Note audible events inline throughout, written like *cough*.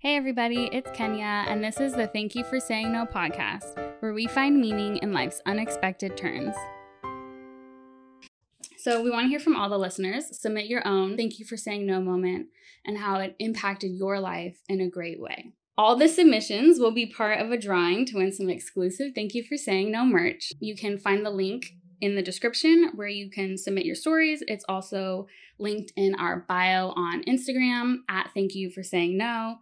Hey, everybody, it's Kenya, and this is the Thank You for Saying No podcast, where we find meaning in life's unexpected turns. So, we want to hear from all the listeners. Submit your own Thank You for Saying No moment and how it impacted your life in a great way. All the submissions will be part of a drawing to win some exclusive Thank You for Saying No merch. You can find the link in the description where you can submit your stories. It's also linked in our bio on Instagram at Thank You for Saying No.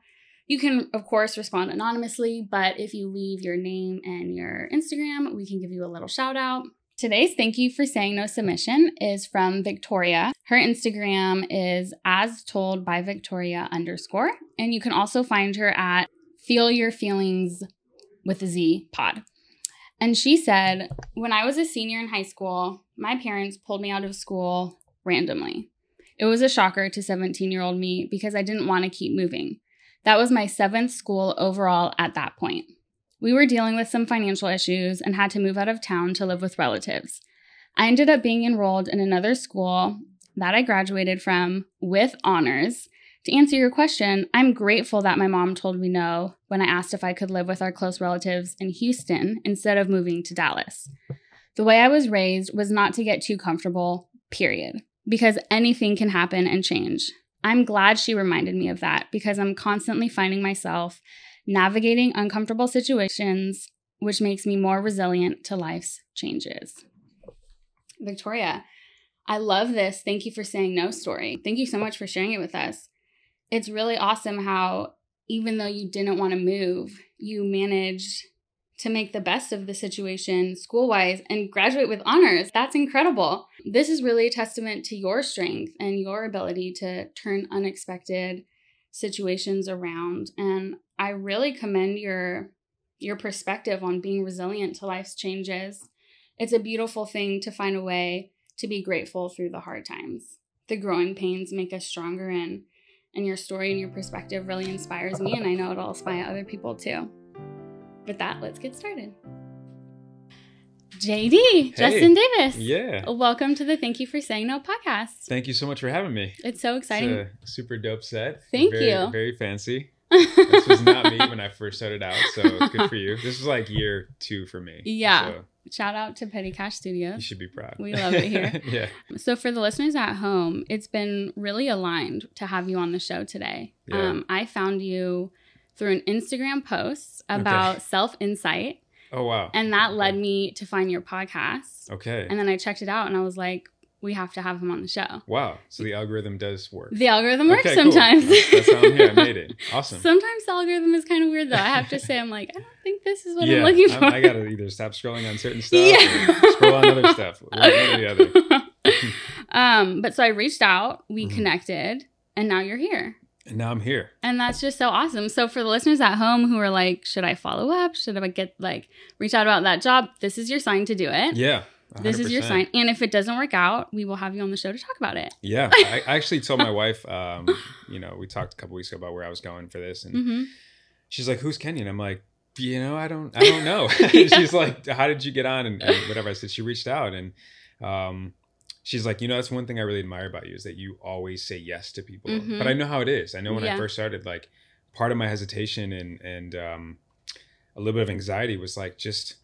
You can, of course, respond anonymously, but if you leave your name and your Instagram, we can give you a little shout out. Today's thank you for saying no submission is from Victoria. Her Instagram is as told by Victoria underscore. And you can also find her at feel your feelings with a Z pod. And she said, When I was a senior in high school, my parents pulled me out of school randomly. It was a shocker to 17 year old me because I didn't want to keep moving. That was my seventh school overall at that point. We were dealing with some financial issues and had to move out of town to live with relatives. I ended up being enrolled in another school that I graduated from with honors. To answer your question, I'm grateful that my mom told me no when I asked if I could live with our close relatives in Houston instead of moving to Dallas. The way I was raised was not to get too comfortable, period, because anything can happen and change. I'm glad she reminded me of that because I'm constantly finding myself navigating uncomfortable situations, which makes me more resilient to life's changes. Victoria, I love this. Thank you for saying no story. Thank you so much for sharing it with us. It's really awesome how, even though you didn't want to move, you managed to make the best of the situation school wise and graduate with honors. That's incredible. This is really a testament to your strength and your ability to turn unexpected situations around. And I really commend your your perspective on being resilient to life's changes. It's a beautiful thing to find a way to be grateful through the hard times. The growing pains make us stronger and and your story and your perspective really inspires me and I know it'll inspire other people too with that, let's get started. JD, hey, Justin Davis. Yeah. Welcome to the Thank You for Saying No podcast. Thank you so much for having me. It's so exciting. It's super dope set. Thank very, you. Very fancy. *laughs* this was not me when I first started out, so good for you. This is like year two for me. Yeah. So Shout out to Petty Cash Studios. You should be proud. We love it here. *laughs* yeah. So for the listeners at home, it's been really aligned to have you on the show today. Yeah. Um, I found you through an Instagram post about okay. self insight. Oh, wow. And that led me to find your podcast. Okay. And then I checked it out and I was like, we have to have him on the show. Wow. So the algorithm does work. The algorithm works okay, sometimes. Cool. That's, how I'm here. I made it. *laughs* Awesome. Sometimes the algorithm is kind of weird though. I have to say, I'm like, I don't think this is what yeah, I'm looking for. I, I gotta either stop scrolling on certain stuff yeah. or scroll on other stuff. One or the other. *laughs* um, but so I reached out, we mm-hmm. connected, and now you're here. And now I'm here. And that's just so awesome. So for the listeners at home who are like, should I follow up? Should I get like reach out about that job? This is your sign to do it. Yeah. 100%. This is your sign. And if it doesn't work out, we will have you on the show to talk about it. Yeah. *laughs* I, I actually told my wife, um, you know, we talked a couple weeks ago about where I was going for this. And mm-hmm. she's like, who's Kenya? I'm like, you know, I don't, I don't know. *laughs* *laughs* she's like, how did you get on? And, and, whatever. I said, she reached out and, um, she's like, you know, that's one thing I really admire about you is that you always say yes to people. Mm-hmm. But I know how it is. I know when yeah. I first started, like part of my hesitation and and um, a little bit of anxiety was like just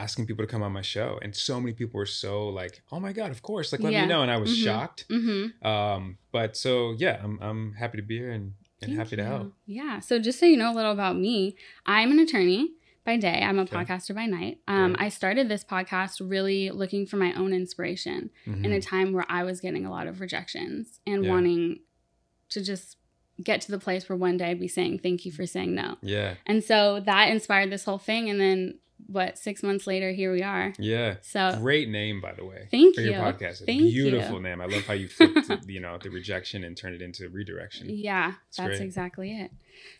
asking people to come on my show, and so many people were so like, oh my god, of course, like let yeah. me know, and I was mm-hmm. shocked. Mm-hmm. Um, but so yeah, I'm I'm happy to be here and and Thank happy you. to help. Yeah. So just so you know a little about me, I'm an attorney by day. I'm a okay. podcaster by night. Um, right. I started this podcast really looking for my own inspiration mm-hmm. in a time where I was getting a lot of rejections and yeah. wanting to just get to the place where one day I'd be saying thank you for saying no. Yeah. And so that inspired this whole thing. And then what six months later here we are yeah so great name by the way thank you for you your podcast thank beautiful you. name i love how you flipped *laughs* you know the rejection and turned it into redirection yeah it's that's great. exactly it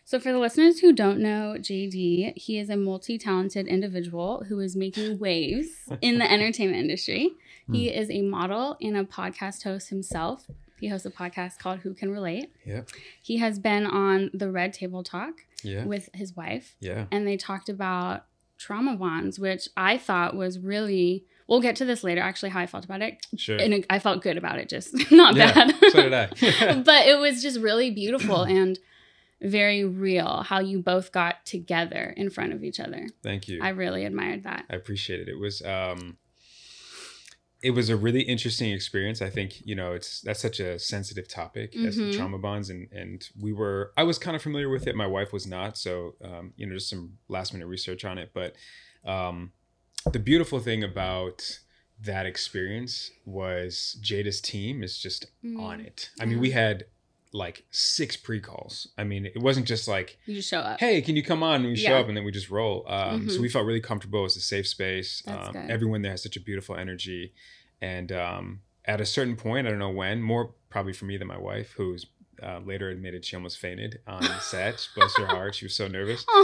so for the listeners who don't know jd he is a multi-talented individual who is making waves in the *laughs* entertainment industry he mm. is a model and a podcast host himself he hosts a podcast called Who Can Relate. Yeah. He has been on the Red Table Talk yeah. with his wife. Yeah. And they talked about trauma bonds, which I thought was really. We'll get to this later. Actually, how I felt about it. Sure. And I felt good about it, just *laughs* not yeah, bad. so did I. *laughs* *laughs* but it was just really beautiful, and very real how you both got together in front of each other. Thank you. I really admired that. I appreciate it. It was um it was a really interesting experience. I think, you know, it's that's such a sensitive topic mm-hmm. as the trauma bonds and and we were I was kind of familiar with it. My wife was not, so um, you know, just some last minute research on it. But um the beautiful thing about that experience was Jada's team is just mm. on it. I mean, we had like six pre-calls. I mean, it wasn't just like you just show up. Hey, can you come on? And we yeah. show up, and then we just roll. Um, mm-hmm. So we felt really comfortable. It's a safe space. Um, everyone there has such a beautiful energy, and um, at a certain point, I don't know when, more probably for me than my wife, who's uh, later admitted she almost fainted on *laughs* set. Bless her heart, she was so nervous. *laughs*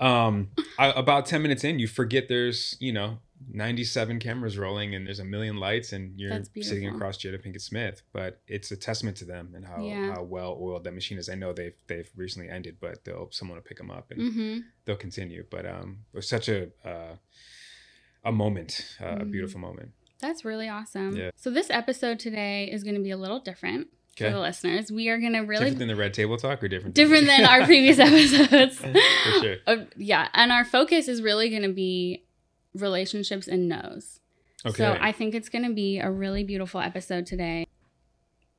Um, I, about ten minutes in, you forget there's you know 97 cameras rolling and there's a million lights and you're sitting across Jada Pinkett Smith. But it's a testament to them and how, yeah. how well oiled that machine is. I know they've they've recently ended, but they'll someone will pick them up and mm-hmm. they'll continue. But um, it was such a uh, a moment, uh, mm. a beautiful moment. That's really awesome. Yeah. So this episode today is going to be a little different. Okay. For the listeners, we are going to really different than the red table talk, or different different than our *laughs* previous episodes. For sure. *laughs* Uh, yeah, and our focus is really going to be relationships and no's. Okay. So I think it's going to be a really beautiful episode today.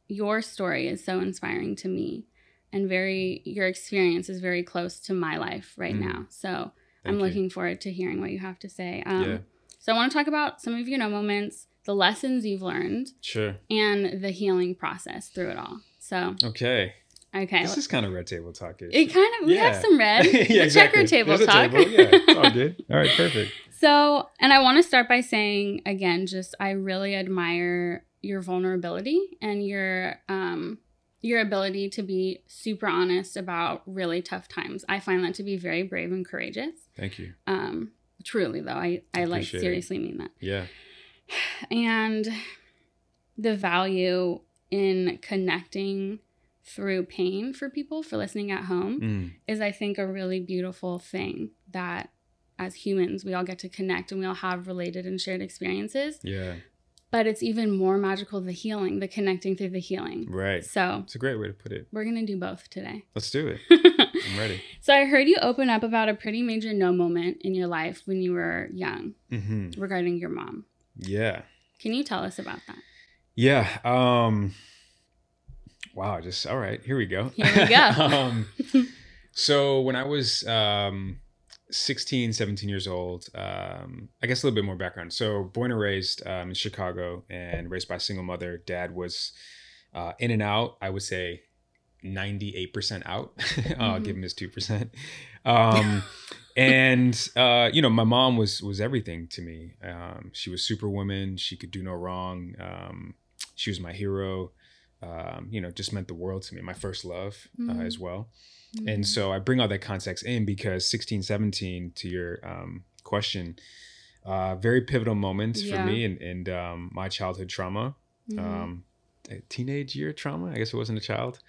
Your story is so inspiring to me and very your experience is very close to my life right mm. now. So Thank I'm you. looking forward to hearing what you have to say. Um, yeah. So I want to talk about some of your no moments, the lessons you've learned, sure, and the healing process through it all. So okay, Okay. This is kind of red table talk. It kind of we yeah. have some red. *laughs* yeah, exactly. checker table There's talk. Table. Yeah, it's all good. *laughs* All right, perfect. So, and I want to start by saying again, just I really admire your vulnerability and your um your ability to be super honest about really tough times. I find that to be very brave and courageous. Thank you. Um, truly though, I I like seriously it. mean that. Yeah. And the value in connecting through pain for people for listening at home mm. is I think a really beautiful thing that as humans, we all get to connect and we all have related and shared experiences. Yeah. But it's even more magical the healing, the connecting through the healing. Right. So it's a great way to put it. We're gonna do both today. Let's do it. *laughs* I'm ready. So I heard you open up about a pretty major no moment in your life when you were young mm-hmm. regarding your mom. Yeah. Can you tell us about that? Yeah. Um wow, just all right, here we go. Here we go. *laughs* um so when I was um 16, 17 years old. Um, I guess a little bit more background. So, born and raised um, in Chicago and raised by a single mother. Dad was uh, in and out, I would say 98% out. *laughs* I'll mm-hmm. give him his 2%. Um, and, uh, you know, my mom was, was everything to me. Um, she was superwoman. She could do no wrong. Um, she was my hero. Um, you know, just meant the world to me. My first love uh, mm-hmm. as well. Mm-hmm. And so I bring all that context in because 16, 17, to your um, question, uh, very pivotal moments yeah. for me and, and um, my childhood trauma, um, teenage year trauma. I guess it wasn't a child.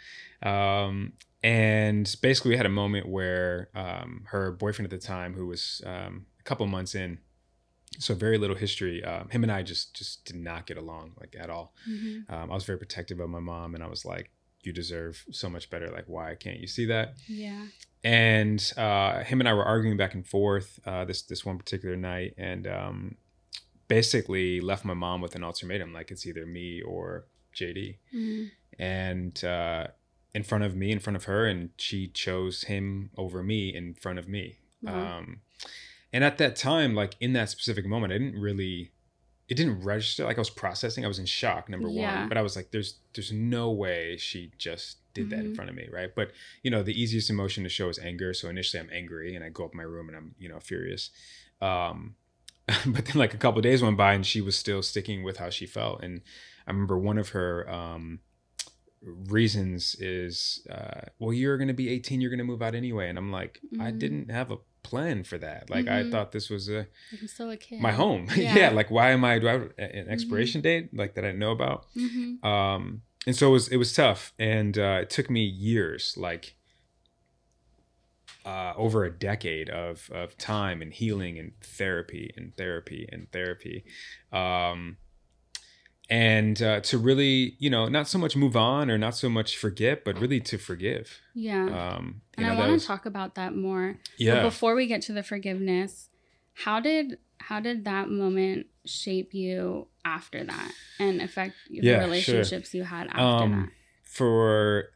Um, and basically, we had a moment where um, her boyfriend at the time, who was um, a couple months in, so very little history. Um, him and I just just did not get along like at all. Mm-hmm. Um, I was very protective of my mom, and I was like, you deserve so much better. Like, why can't you see that? Yeah. And uh, him and I were arguing back and forth uh, this this one particular night, and um, basically left my mom with an ultimatum: like it's either me or JD. Mm-hmm. And uh, in front of me, in front of her, and she chose him over me in front of me. Mm-hmm. And at that time, like in that specific moment, I didn't really it didn't register like I was processing. I was in shock, number yeah. one. But I was like, there's there's no way she just did mm-hmm. that in mm-hmm. front of me, right? But you know, the easiest emotion to show is anger. So initially I'm angry and I go up my room and I'm, you know, furious. Um, *laughs* but then like a couple days went by and she was still sticking with how she felt. And I remember one of her um reasons is uh, well you're going to be 18 you're going to move out anyway and i'm like mm-hmm. i didn't have a plan for that. Like mm-hmm. I thought this was a I'm still a kid. My home. *laughs* Yeah. yeah. Like why am I do I have an mm-hmm. expiration mm-hmm. date like that I know about? Mm-hmm. Um and so it was it was tough and uh, it took me years like uh, over a decade of of time and healing and therapy and therapy and therapy um and uh, to really, you know, not so much move on or not so much forget, but really to forgive. Yeah. Um, and know, I that want was- to talk about that more. Yeah. But before we get to the forgiveness, how did how did that moment shape you after that and affect the Yeah, sure. relationships you had after um, for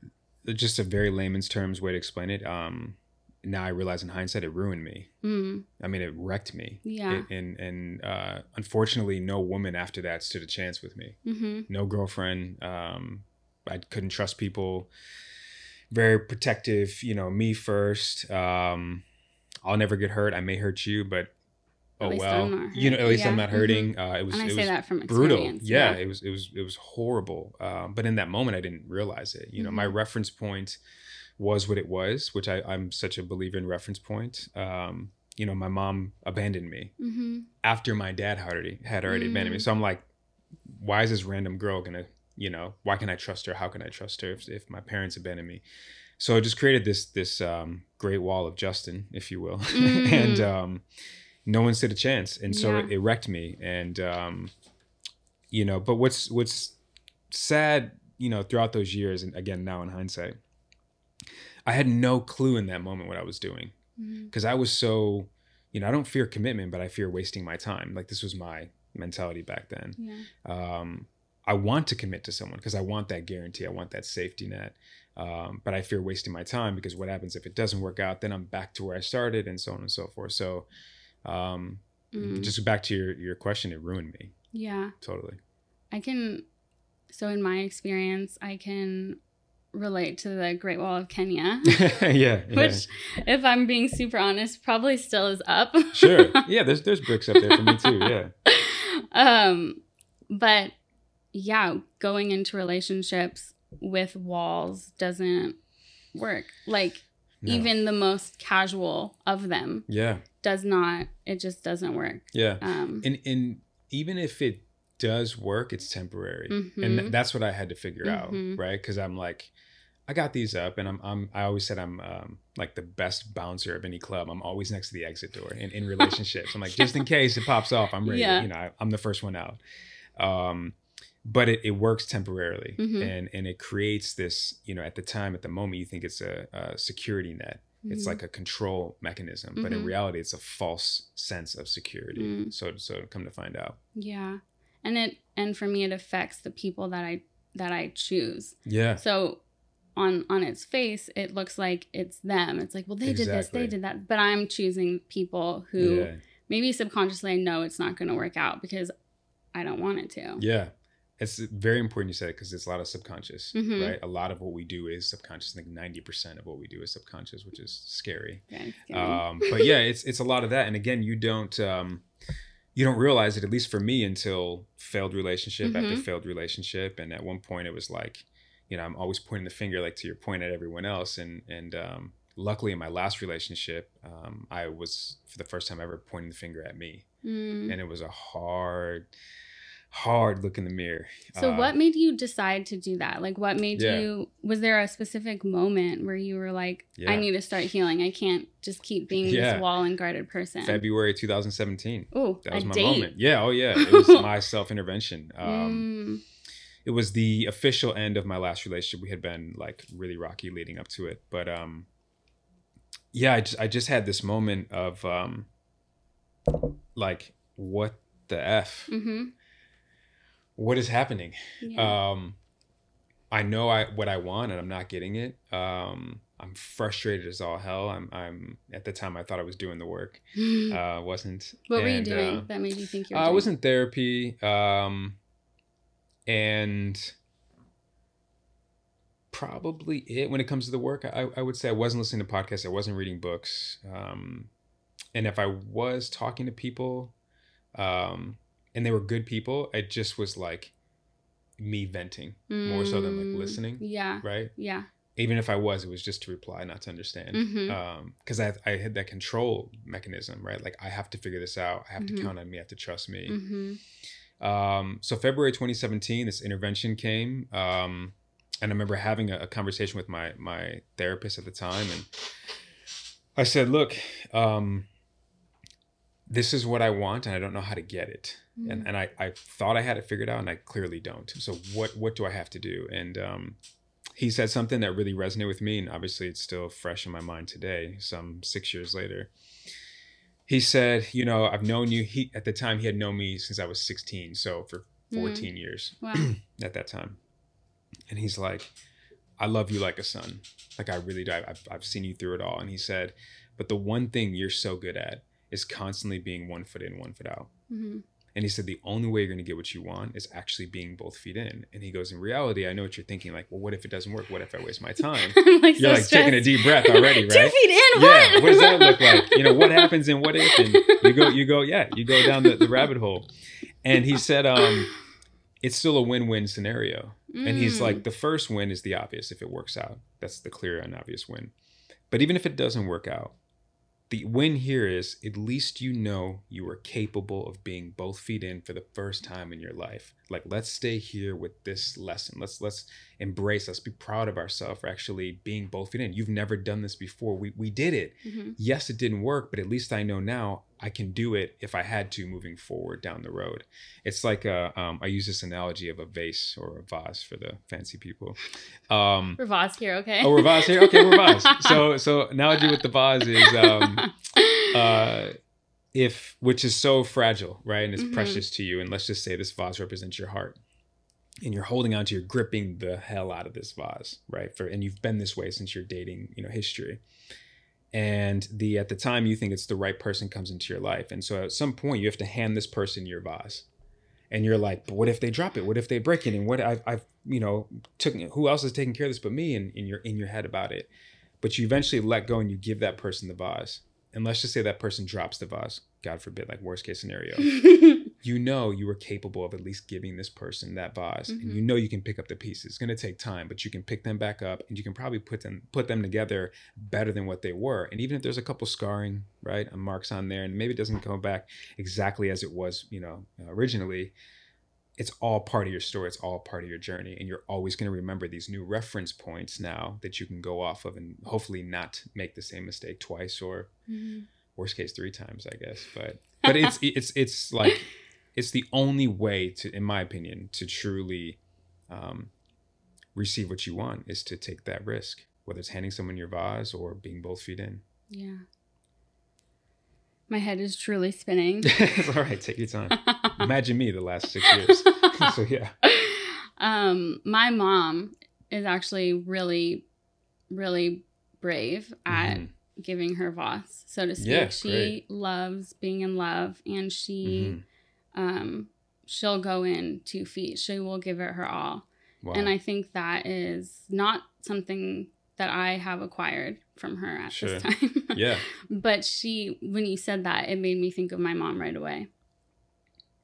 just a very layman's terms way to explain it, um, now I realize in hindsight it ruined me. Mm, I mean, it wrecked me. yeah. It- and and uh, unfortunately, no woman after that stood a chance with me. mm-hmm. No girlfriend. Um, I couldn't trust people. Very protective. You know, me first. Um, I'll never get hurt. I may hurt you, but oh well. You know, at least I'm not hurting. Uh, it was. And I it say was that from brutal. experience. Yeah, it was it was it was horrible. Um, but in that moment, I didn't realize it. You know, my Mhm. reference point was what it was, which I, I'm such a believer in reference point. Um, you know, my mom abandoned me Mm-hmm. after my dad had already had already abandoned me. Mm. So I'm like, why is this random girl gonna, you know, why can I trust her? How can I trust her if, if my parents abandoned me? So it just created this this um, great wall of Justin, if you will, *laughs* Mm. and um, no one stood a chance, and so Yeah. it, it wrecked me. And um, you know, but what's what's sad, you know, throughout those years, and again now in hindsight, I had no clue in that moment what I was doing Mm-hmm. because I was so, you know, I don't fear commitment, but I fear wasting my time. Like this was my mentality back then. Yeah. Um, I want to commit to someone because I want that guarantee. I want that safety net. Um, but I fear wasting my time because what happens if it doesn't work out? Then I'm back to where I started, and so on and so forth. So, um, Mm. just back to your your question, it ruined me Yeah. totally. I can, so in my experience, I can relate to the Great Wall of Kenya, *laughs* yeah, yeah. which, if I'm being super honest, probably still is up. sure. *laughs* Yeah, there's there's bricks up there for me too. Yeah. *laughs* um, but yeah, going into relationships with walls doesn't work. Like, No. even the most casual of them Yeah. does not, it just doesn't work. Yeah. Um, and and even if it does work it's temporary and mhm. th- that's what i had to figure out Mhm. right because i'm like i got these up and i'm, I'm i always said i'm um, like the best bouncer of any club i'm always next to the exit door in, in relationships i'm like just in case it pops off i'm ready Yeah. you know I, i'm the first one out um but it, it works temporarily Mhm. and and it creates this you know at the time at the moment you think it's a, a security net it's Mhm. like a control mechanism but in Mhm. reality it's a false sense of security Mm. so so come to find out yeah. And it, and for me, it affects the people that I, that I choose. yeah So on on its face, it looks like it's them. It's like, well, they did this, they did that. But I'm choosing people who yeah maybe subconsciously I know it's not going to work out because I don't want it to. yeah it's very important you said it because it's a lot of subconscious Mhm. right a lot of what we do is subconscious i think 90% of what we do is subconscious which is scary um, but yeah it's it's a lot of that and again you don't um, you don't realize it at least for me until failed relationship after Mhm. failed relationship and at one point it was like you know i'm always pointing the finger like to your point at everyone else and and um, luckily in my last relationship um, i was for the first time ever pointing the finger at me Mm. and it was a hard hard look in the mirror So Uh, what made you decide to do that? Like what made Yeah. you was there a specific moment where you were like I need to start healing. I can't just keep being Yeah. this wall and guarded person. february 2017 Oh, that was my date. moment yeah oh yeah *laughs* it was my self-intervention um, Mm. It was the official end of my last relationship. We had been like really rocky leading up to it, but um, yeah, I just I just had this moment of um, like what the f, Mhm. what is happening? Yeah. Um, I know I what I want and I'm not getting it. Um, I'm frustrated as all hell. I'm I'm at the time I thought I was doing the work. *laughs* Uh, wasn't. what were you doing uh, that made you think you were I doing? was in therapy, um, and probably it when it comes to the work. I, I would say I wasn't listening to podcasts. I wasn't reading books, um, and if I was talking to people, um, and they were good people, it just was like me venting more so than Mm, like listening, Yeah. right? Yeah. Even if I was, it was just to reply, not to understand. Because I, I had that control mechanism, right? Like I have to figure this out. I have Mhm. to count on me. I have to trust me. hmm Um, so February 2017, this intervention came, um, and I remember having a, a conversation with my my therapist at the time, and I said, "Look, um, this is what I want and I don't know how to get it. Mm. And, and I, I thought I had it figured out and I clearly don't. So what, what do I have to do? And um, he said something that really resonated with me. And obviously it's still fresh in my mind today, some six years later. He said, you know, I've known you. He, at the time he had known me since I was 16. So for 14 mm. years wow. *clears throat* at that time. And he's like, I love you like a son. Like I really do. I've, I've seen you through it all. And he said, but the one thing you're so good at is constantly being one foot in, one foot out. Mm-hmm. And he said the only way you're going to get what you want is actually being both feet in. And he goes, in reality, I know what you're thinking. Like, well, what if it doesn't work? What if I waste my *laughs* time? like you're so like stressed. taking a deep breath already, *laughs* right? Two feet in. What? Yeah. What? does that look like? You know, what *laughs* happens in what if? And you go, you go, yeah, you go down the, the rabbit hole. And he said, um, it's still a win-win scenario. Mm. And he's like, mm. the first win is the obvious if it works out. That's the clear and obvious win. But even if it doesn't work out, the win here is at least you know you are capable of being both feet in for the first time in your life. Like let's stay here with this lesson. Let's let's embrace let's be proud of ourselves for actually being both feet in. You've never done this before. We we did it. Mm-hmm. yes it didn't work but at least i know now i can do it if i had to moving forward down the road it's like a, um, I use this analogy of a vase or a vase for the fancy people um we're vase here okay oh we're vase here okay we're vase *laughs* so so analogy with the vase is um uh if which is so fragile, right? And it's mm-hmm. precious to you. And let's just say this vase represents your heart. And you're holding on to, you're gripping the hell out of this vase, right? For and you've been this way since your dating, you know, history. And the at the time you think it's the right person comes into your life. And so at some point you have to hand this person your vase. And you're like, but what if they drop it? What if they break it? And what I've, I've you know, took who else is taking care of this but me? And, and you're in your head about it. But you eventually let go and you give that person the vase and let's just say that person drops the vase, God forbid, like worst case scenario, *laughs* you know you were capable of at least giving this person that vase, mm-hmm. and you know you can pick up the pieces. It's going to take time, but you can pick them back up, and you can probably put them put them together better than what they were. And even if there's a couple scarring, right, marks on there, and maybe it doesn't come back exactly as it was, you know, originally, it's all part of your story. It's all part of your journey. And you're always going to remember these new reference points now that you can go off of and hopefully not make the same mistake twice or mm-hmm. worst case three times, I guess. But but it's *laughs* it's it's like it's the only way to, in my opinion, to truly um, receive what you want is to take that risk, whether it's handing someone your vase or being both feet in. Yeah. My head is truly spinning. *laughs* it's all right. Take your time. Imagine me the last six years. *laughs* so yeah. Um, my mom is actually really, really brave at mm-hmm. giving her vase, so to speak. Yeah, she great. loves being in love, and she, mm-hmm. Um, she'll go in two feet. She will give it her all. Wow. And I think that is not something that I have acquired from her at sure. this time. *laughs* yeah. But she, when you said that, it made me think of my mom right away.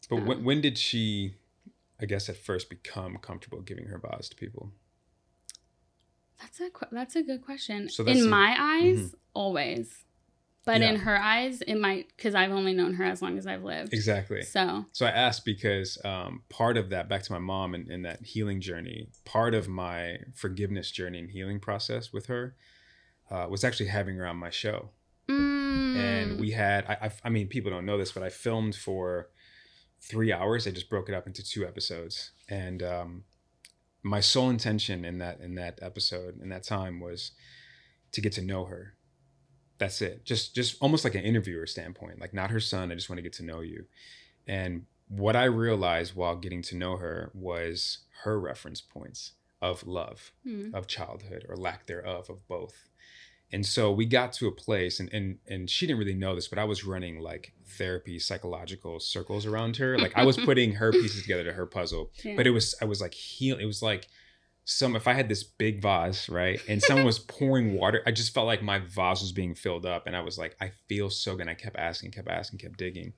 But um, when, when did she, I guess, at first become comfortable giving her vase to people? That's a that's a good question. So in a, my eyes, mm-hmm. always. But yeah. in her eyes, it might because I've only known her as long as I've lived. Exactly. So. So I asked because um, part of that, back to my mom and, and that healing journey, part of my forgiveness journey and healing process with her uh, was actually having her on my show. Mm. And we had, I, I, I mean, people don't know this, but I filmed for three hours. I just broke it up into two episodes, and um, my sole intention in that in that episode in that time was to get to know her that's it just just almost like an interviewer standpoint like not her son i just want to get to know you and what i realized while getting to know her was her reference points of love mm. of childhood or lack thereof of both and so we got to a place and, and and she didn't really know this but i was running like therapy psychological circles around her like i was *laughs* putting her pieces together to her puzzle yeah. but it was i was like heal it was like some if I had this big vase, right, and someone was *laughs* pouring water, I just felt like my vase was being filled up, and I was like, I feel so good. And I kept asking, kept asking, kept digging,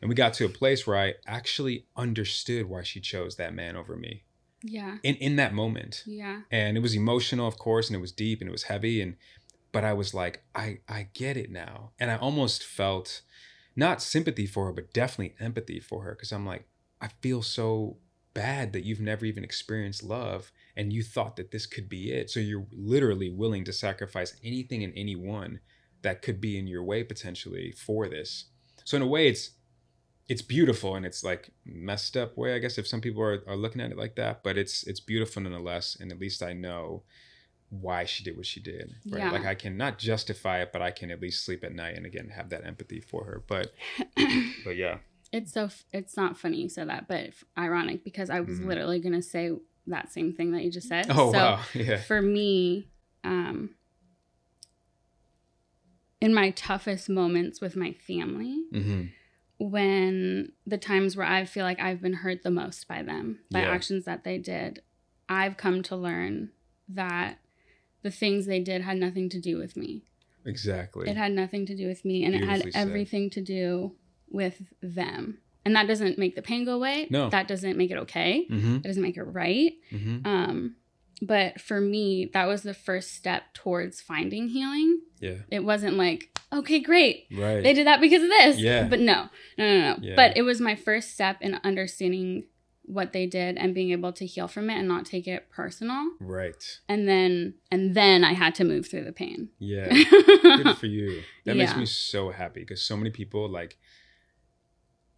and we got to a place where I actually understood why she chose that man over me. Yeah. In in that moment. Yeah. And it was emotional, of course, and it was deep and it was heavy, and but I was like, I I get it now, and I almost felt not sympathy for her, but definitely empathy for her, because I'm like, I feel so bad that you've never even experienced love and you thought that this could be it. So you're literally willing to sacrifice anything and anyone that could be in your way potentially for this. So in a way, it's it's beautiful and it's like messed up way, I guess, if some people are, are looking at it like that. But it's it's beautiful nonetheless, and at least I know why she did what she did. Right. Yeah. Like I can not justify it, but I can at least sleep at night and again have that empathy for her. But *coughs* but yeah. It's so it's not funny you said that, but ironic because I was mm-hmm. literally gonna say that same thing that you just said. Oh so wow! *laughs* Yeah. For me, um, in my toughest moments with my family, mm-hmm. when the times where I feel like I've been hurt the most by them, by yeah. actions that they did, I've come to learn that the things they did had nothing to do with me. Exactly. It had nothing to do with me, and it had everything said. to do with them. And that doesn't make the pain go away. No. That doesn't make it okay. Mm-hmm. That doesn't make it right. Mm-hmm. Um, but for me, that was the first step towards finding healing. Yeah. It wasn't like, okay, great. Right. They did that because of this. Yeah. But no, no, no, no. Yeah. But it was my first step in understanding what they did and being able to heal from it and not take it personal. Right. And then and then I had to move through the pain. Yeah. *laughs* Good for you. That yeah. makes me so happy because so many people like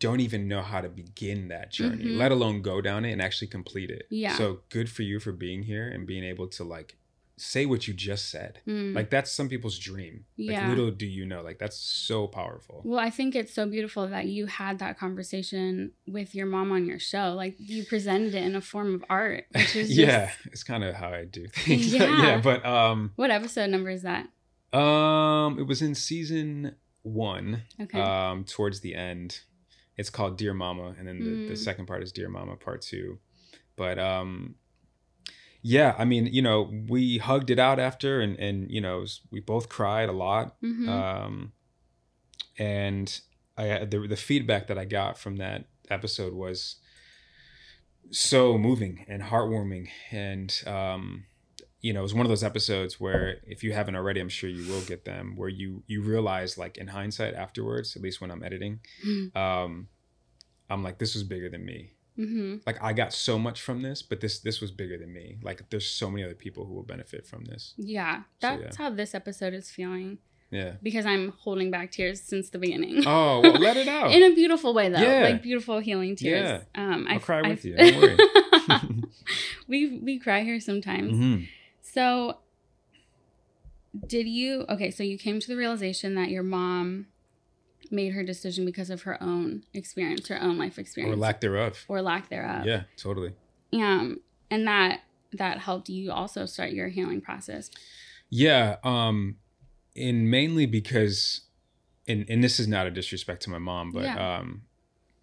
don't even know how to begin that journey, mm-hmm. let alone go down it and actually complete it. Yeah. So good for you for being here and being able to like say what you just said. Mm. Like that's some people's dream. Yeah. Like little do you know, like that's so powerful. Well, I think it's so beautiful that you had that conversation with your mom on your show. Like you presented it in a form of art, which *laughs* is yeah, it's kind of how I do things. *laughs* Yeah. yeah, but um, what episode number is that? Um, it was in season one. Okay. Um, towards the end, it's called Dear Mama, and then the, mm. the second part is Dear Mama Part Two. But um, yeah, I mean, you know, we hugged it out after, and and you know, we both cried a lot. Mm-hmm. Um, and I the the feedback that I got from that episode was so moving and heartwarming, and um, you know, it was one of those episodes where if you haven't already, I'm sure you will get them, where you you realize, like in hindsight, afterwards, at least when I'm editing, mm-hmm. um, I'm like, this was bigger than me Mm-hmm. Like I got so much from this, but this this was bigger than me. Like there's so many other people who will benefit from this. Yeah, that's so, yeah. how this episode is feeling. Yeah. Because I'm holding back tears since the beginning. Oh, well, let it *laughs* out. In a beautiful way, though. Yeah. Like beautiful healing tears. Yeah. Um, I'll I, cry with I, you. Don't worry. *laughs* we we cry here sometimes. Mm-hmm. So, did you? Okay, so you came to the realization that your mom made her decision because of her own experience, her own life experience, or lack thereof, or lack thereof. Yeah, totally. Um, and that that helped you also start your healing process. Yeah, um, and mainly because, and and this is not a disrespect to my mom, but yeah. um,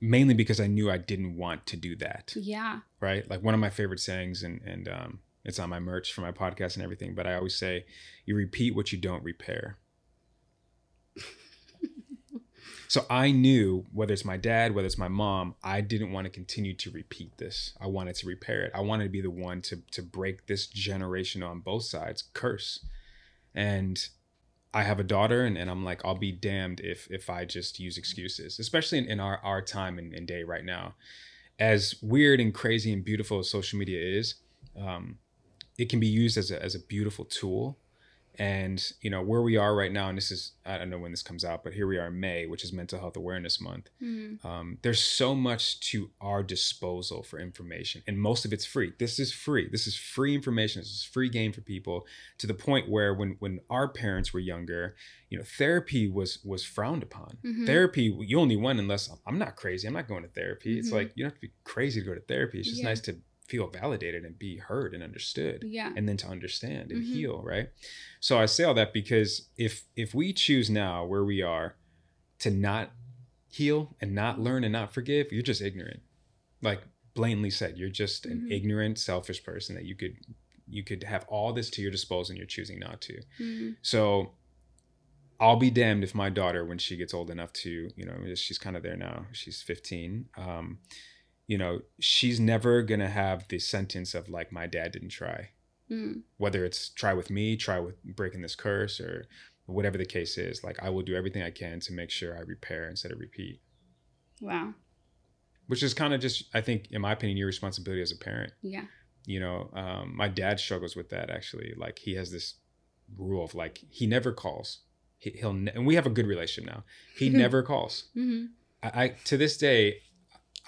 mainly because I knew I didn't want to do that. Yeah. Right. Like one of my favorite sayings, and and um, it's on my merch for my podcast and everything. But I always say, you repeat what you don't repair. *laughs* So I knew whether it's my dad, whether it's my mom, I didn't want to continue to repeat this. I wanted to repair it. I wanted to be the one to to break this generation on both sides curse. And I have a daughter and, and I'm like, I'll be damned if if I just use excuses, especially in, in our, our time and, and day right now. As weird and crazy and beautiful as social media is, um, it can be used as a, as a beautiful tool. And you know where we are right now and this is i don't know when this comes out but here we are in may which is mental health awareness month. Mm-hmm. um, there's so much to our disposal for information and most of it's free. This is free. This is free information. This is free game for people to the point where when when our parents were younger you know therapy was was frowned upon. Mm-hmm. therapy you only went unless i'm not crazy. I'm not going to therapy. Mm-hmm. it's like you don't have to be crazy to go to therapy. It's just yeah. nice to feel validated and be heard and understood yeah and then to understand and mm-hmm. heal right so i say all that because if if we choose now where we are to not heal and not learn and not forgive you're just ignorant like blatantly said you're just an mm-hmm. ignorant selfish person that you could you could have all this to your disposal and you're choosing not to mm-hmm. so I'll be damned if my daughter, when she gets old enough to, you know, she's kind of there now. She's 15. Um, you know, she's never going to have the sentence of like, my dad didn't try. Mm. Whether it's try with me, try with breaking this curse, or whatever the case is, like, I will do everything I can to make sure I repair instead of repeat. Wow. Which is kind of just, I think, in my opinion, your responsibility as a parent. Yeah. You know, um, my dad struggles with that actually. Like, he has this rule of like, he never calls he, will ne- and we have a good relationship now. He *laughs* never calls. Mm-hmm. I, I to this day,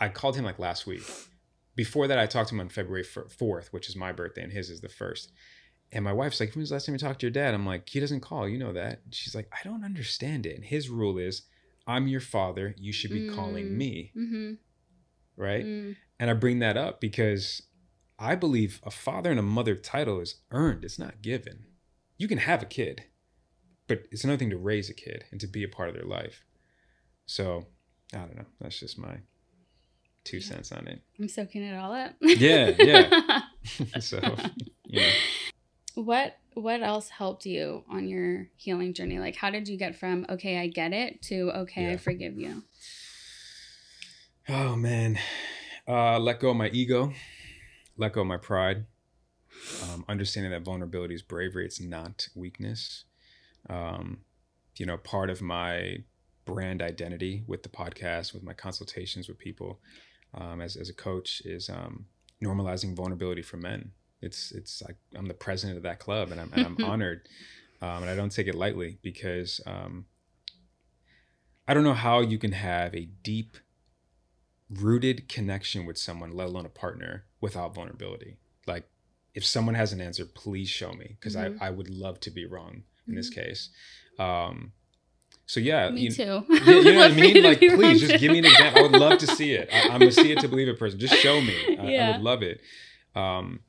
I called him like last week. Before that, I talked to him on February fourth, which is my birthday, and his is the first. And my wife's like, "When was the last time you talked to your dad?" I'm like, "He doesn't call. You know that." She's like, "I don't understand it." And his rule is, "I'm your father. You should be mm. calling me." Mm-hmm. Right. Mm. And I bring that up because I believe a father and a mother title is earned. It's not given. You can have a kid, but it's another thing to raise a kid and to be a part of their life. So I don't know. That's just my two yeah. cents on it. I'm soaking it all up. yeah, yeah. *laughs* *laughs* so, yeah. What what else helped you on your healing journey? Like how did you get from okay, I get it to okay, yeah. I forgive you? Oh man. Uh let go of my ego, let go of my pride. Um, understanding that vulnerability is bravery, it's not weakness. Um, you know, part of my brand identity with the podcast, with my consultations with people um, as, as a coach is um, normalizing vulnerability for men. It's it's like I'm the president of that club, and I'm and I'm *laughs* honored, um, and I don't take it lightly because um, I don't know how you can have a deep rooted connection with someone, let alone a partner, without vulnerability. Like, if someone has an answer, please show me because mm-hmm. I, I would love to be wrong in mm-hmm. this case. Um, so yeah, me you, too. *laughs* Yeah, you know what I mean? Like, please just give me an example. I would love to see it. I, am a see it to *laughs* believe it person. Just show me. I, yeah. I would love it. Um,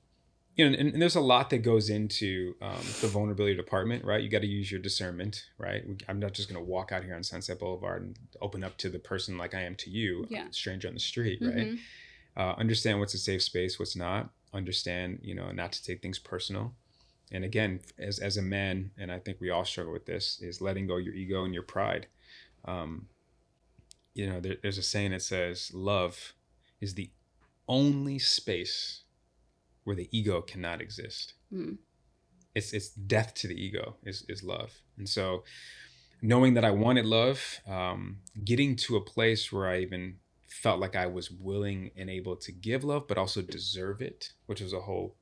you know, and, and, there's a lot that goes into um, the vulnerability department, right? You got to use your discernment, right? I'm not just going to walk out here on Sunset Boulevard and open up to the person like I am to you, yeah. stranger on the street, right? Mm-hmm. Uh, understand what's a safe space, what's not. Understand, you know, not to take things personal and again as as a man and i think we all struggle with this is letting go your ego and your pride. Um, you know there, there's a saying that says love is the only space where the ego cannot exist. Mm. it's it's death to the ego is is love. And so knowing that i wanted love um, getting to a place where i even felt like i was willing and able to give love but also deserve it which was a whole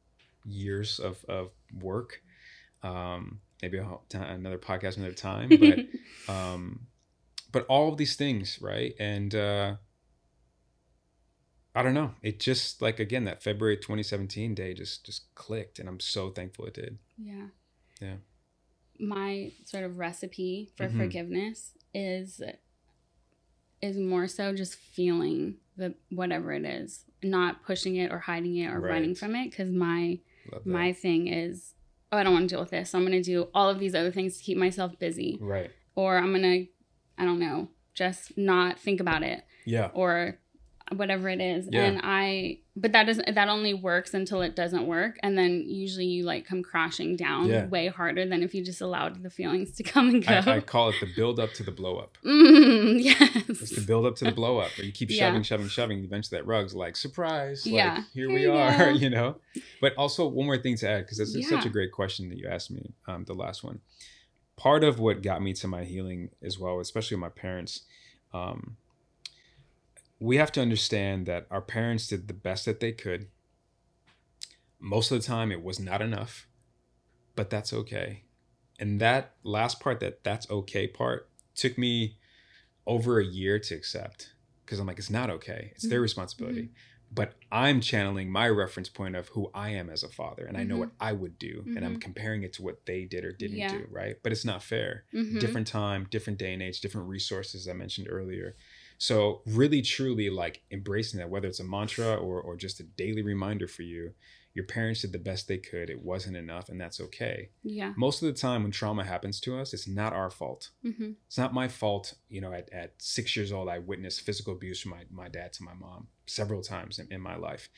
years of, of work. Um, maybe another podcast another time, but *laughs* um, but all of these things, right? And uh, I don't know. It just like again that February 2017 day just just clicked, and I'm so thankful it did. Yeah. Yeah. My sort of recipe for mm-hmm. forgiveness is is more so just feeling the whatever it is, not pushing it or hiding it or right. running from it. Because my my thing is, oh, I don't want to deal with this. So I'm going to do all of these other things to keep myself busy. Right. Or I'm going to, I don't know, just not think about it. Yeah. Or whatever it is. Yeah. And I but that doesn't that only works until it doesn't work. And then usually you like come crashing down yeah. way harder than if you just allowed the feelings to come and go. I, I call it the build up to the blow up. *laughs* Mm, yes. It's the build up to the blow up. Where you keep *laughs* shoving, yeah. shoving, shoving. Eventually that rug's like, surprise. Like, yeah. here, here we are, *laughs* you know? But also one more thing to add, because this is such a great question that you asked me, um, the last one. Part of what got me to my healing as well, especially with my parents, um, we have to understand that our parents did the best that they could. Most of the time, it was not enough, but that's okay. And that last part, that that's okay part, took me over a year to accept because I'm like, it's not okay. It's their mm-hmm. responsibility. Mm-hmm. But I'm channeling my reference point of who I am as a father, and mm-hmm. I know mm-hmm. what I would do, and I'm mm-hmm. comparing it to what they did or didn't yeah. do, right? But it's not fair. Mm-hmm. Different time, different day and age, different resources I mentioned earlier. So really truly like embracing that, whether it's a mantra or or just a daily reminder for you, your parents did the best they could. It wasn't enough, and that's okay. Yeah. Most of the time when trauma happens to us, it's not our fault. Mm-hmm. It's not my fault. You know, at, at six years old, I witnessed physical abuse from my, my dad to my mom several times in, in my life.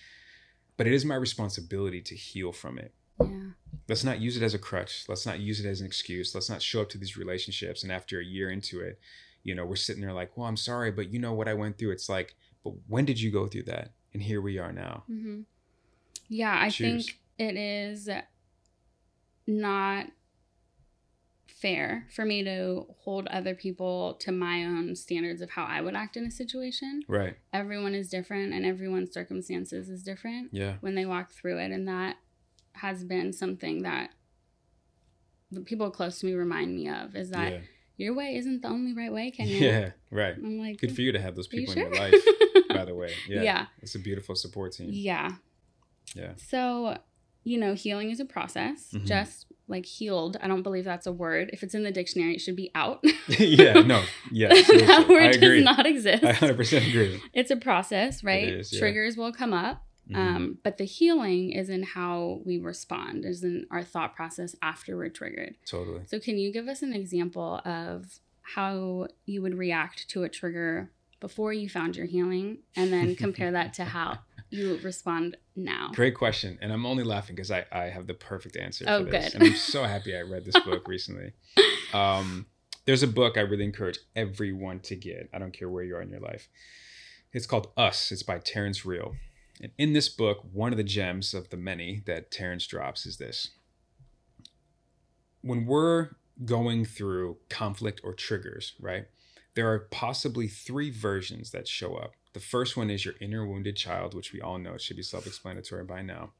But it is my responsibility to heal from it. Yeah. Let's not use it as a crutch. Let's not use it as an excuse. Let's not show up to these relationships and after a year into it, you know, we're sitting there like, well, I'm sorry, but you know what I went through. It's like, but when did you go through that? And here we are now. Mm-hmm. Yeah, I Cheers. think it is not fair for me to hold other people to my own standards of how I would act in a situation. Right. Everyone is different and everyone's circumstances is different. Yeah. When they walk through it. And that has been something that the people close to me remind me of is that yeah your way isn't the only right way, Kenya. Yeah, right. I'm like, Good for you to have those people sure? in your life, by the way. *laughs* Yeah. Yeah. It's a beautiful support team. Yeah. Yeah. So, you know, healing is a process. Mhm. Just like healed, I don't believe that's a word. If it's in the dictionary, it should be out. *laughs* yeah, no. Yeah. *laughs* that word does not exist. I 100% agree. it's a process, right? is, yeah. Triggers will come up. Mhm. Um, but the healing is in how we respond, is in our thought process after we're triggered. totally. So, can you give us an example of how you would react to a trigger before you found your healing, and then compare that to how *laughs* you respond now? Great question. And I'm only laughing because I, I have the perfect answer Oh, for this. good. And I'm so happy I read this book *laughs* recently. Um, there's a book I really encourage everyone to get. I don't care where you are in your life. It's called Us. It's by Terrence Real. And in this book, one of the gems of the many that Terrence drops is this. When we're going through conflict or triggers, right? There are possibly three versions that show up. The first one is your inner wounded child, which we all know. It should be self explanatory by now.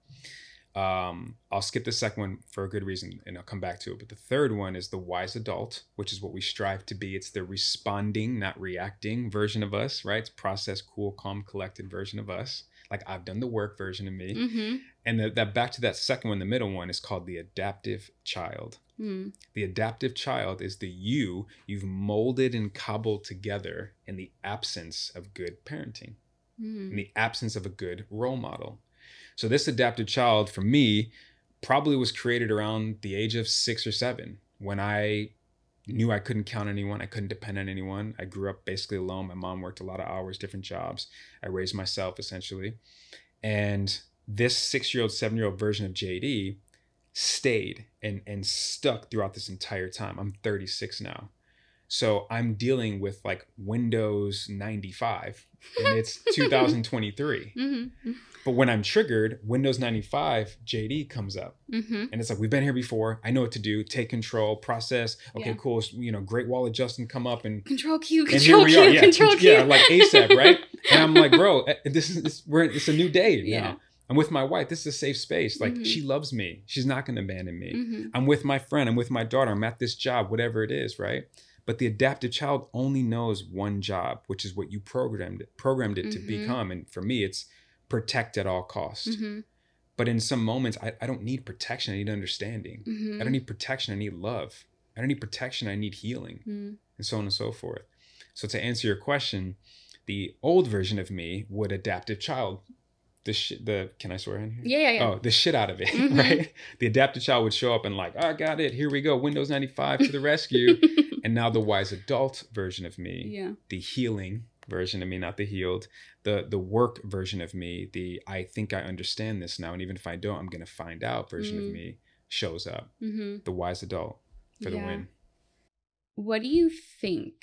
Um, I'll skip the second one for a good reason and I'll come back to it. But the third one is the wise adult, which is what we strive to be. It's the responding, not reacting version of us, right? It's process, cool, calm, collected version of us. Like I've done the work version of me. Mm-hmm. And the, that back to that second one, the middle one is called the adaptive child. Mm. The adaptive child is the you you've molded and cobbled together in the absence of good parenting in Mm. the absence of a good role model. So this adaptive child for me probably was created around the age of 6 or 7 when I knew I couldn't count on anyone, I couldn't depend on anyone. I grew up basically alone. My mom worked a lot of hours, different jobs. I raised myself essentially. And this 6-year-old, 7-year-old version of JD stayed and and stuck throughout this entire time. I'm 36 now. So I'm dealing with like Windows 95 and it's *laughs* 2023. Mm-hmm. But when I'm triggered, Windows 95 JD comes up. Mm-hmm. And it's like, we've been here before. I know what to do. Take control, process. Okay, Yeah. cool. You know, great wall adjusting come up and Control Q, and here control we Q, are. Yeah, control *laughs* Q. yeah, like ASAP, right? *laughs* and I'm like, bro, eh, this is it's, we're it's a new day now. Yeah. I'm with my wife. This is a safe space. Like Mhm. she loves me. She's not going to abandon me. Mm-hmm. I'm with my friend. I'm with my daughter. I'm at this job, whatever it is, right? But the adaptive child only knows one job, which is what you programmed it, programmed it to Mhm. become. And for me, it's protect at all costs. Mm-hmm. But in some moments, I, I don't need protection. I need understanding. Mm-hmm. I don't need protection. I need love. I don't need protection. I need healing, Mm-hmm. and so on and so forth. So to answer your question, the old version of me would adaptive child the shit. The can I swear in here? Yeah, yeah, yeah. Oh, the shit out of it, *laughs* Mhm. right? The adaptive child would show up and like, oh, I got it. Here we go. Windows 95 to the rescue. *laughs* and now the wise adult version of me, yeah. the healing version of me, not the healed, the the work version of me, the I think I understand this now, and even if I don't, I'm gonna find out version Mm. of me shows up. Mm-hmm. The wise adult for the win. What do you think?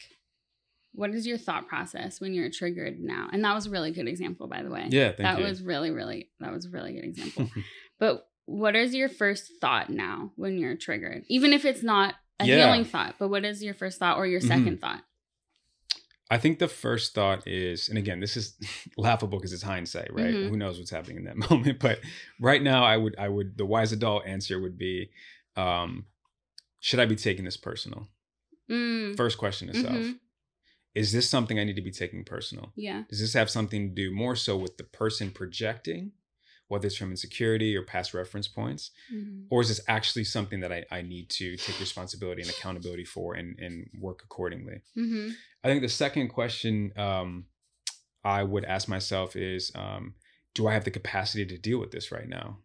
What is your thought process when you're triggered now? And that was a really good example, by the way. Yeah, thank that you. was really, really, that was a really good example. *laughs* but what is your first thought now when you're triggered? Even if it's not a Yeah. healing thought, but what is your first thought or your Mhm. 2nd thought? I think the first thought is, and again, this is *laughs* laughable because it's hindsight, right? Mhm. Who knows what's happening in that *laughs* moment? But right now, I would, I would, the wise adult answer would be, um, should I be taking this personal? Mm, First question to self: Mhm. Is this something I need to be taking personal? yeah. Does this have something to do more so with the person projecting, whether it's from insecurity or past reference points, Mhm. or is this actually something that I, I need to take responsibility and accountability for and, and work accordingly? Mhm. I think the second question um, I would ask myself is um, Do I have the capacity to deal with this right now?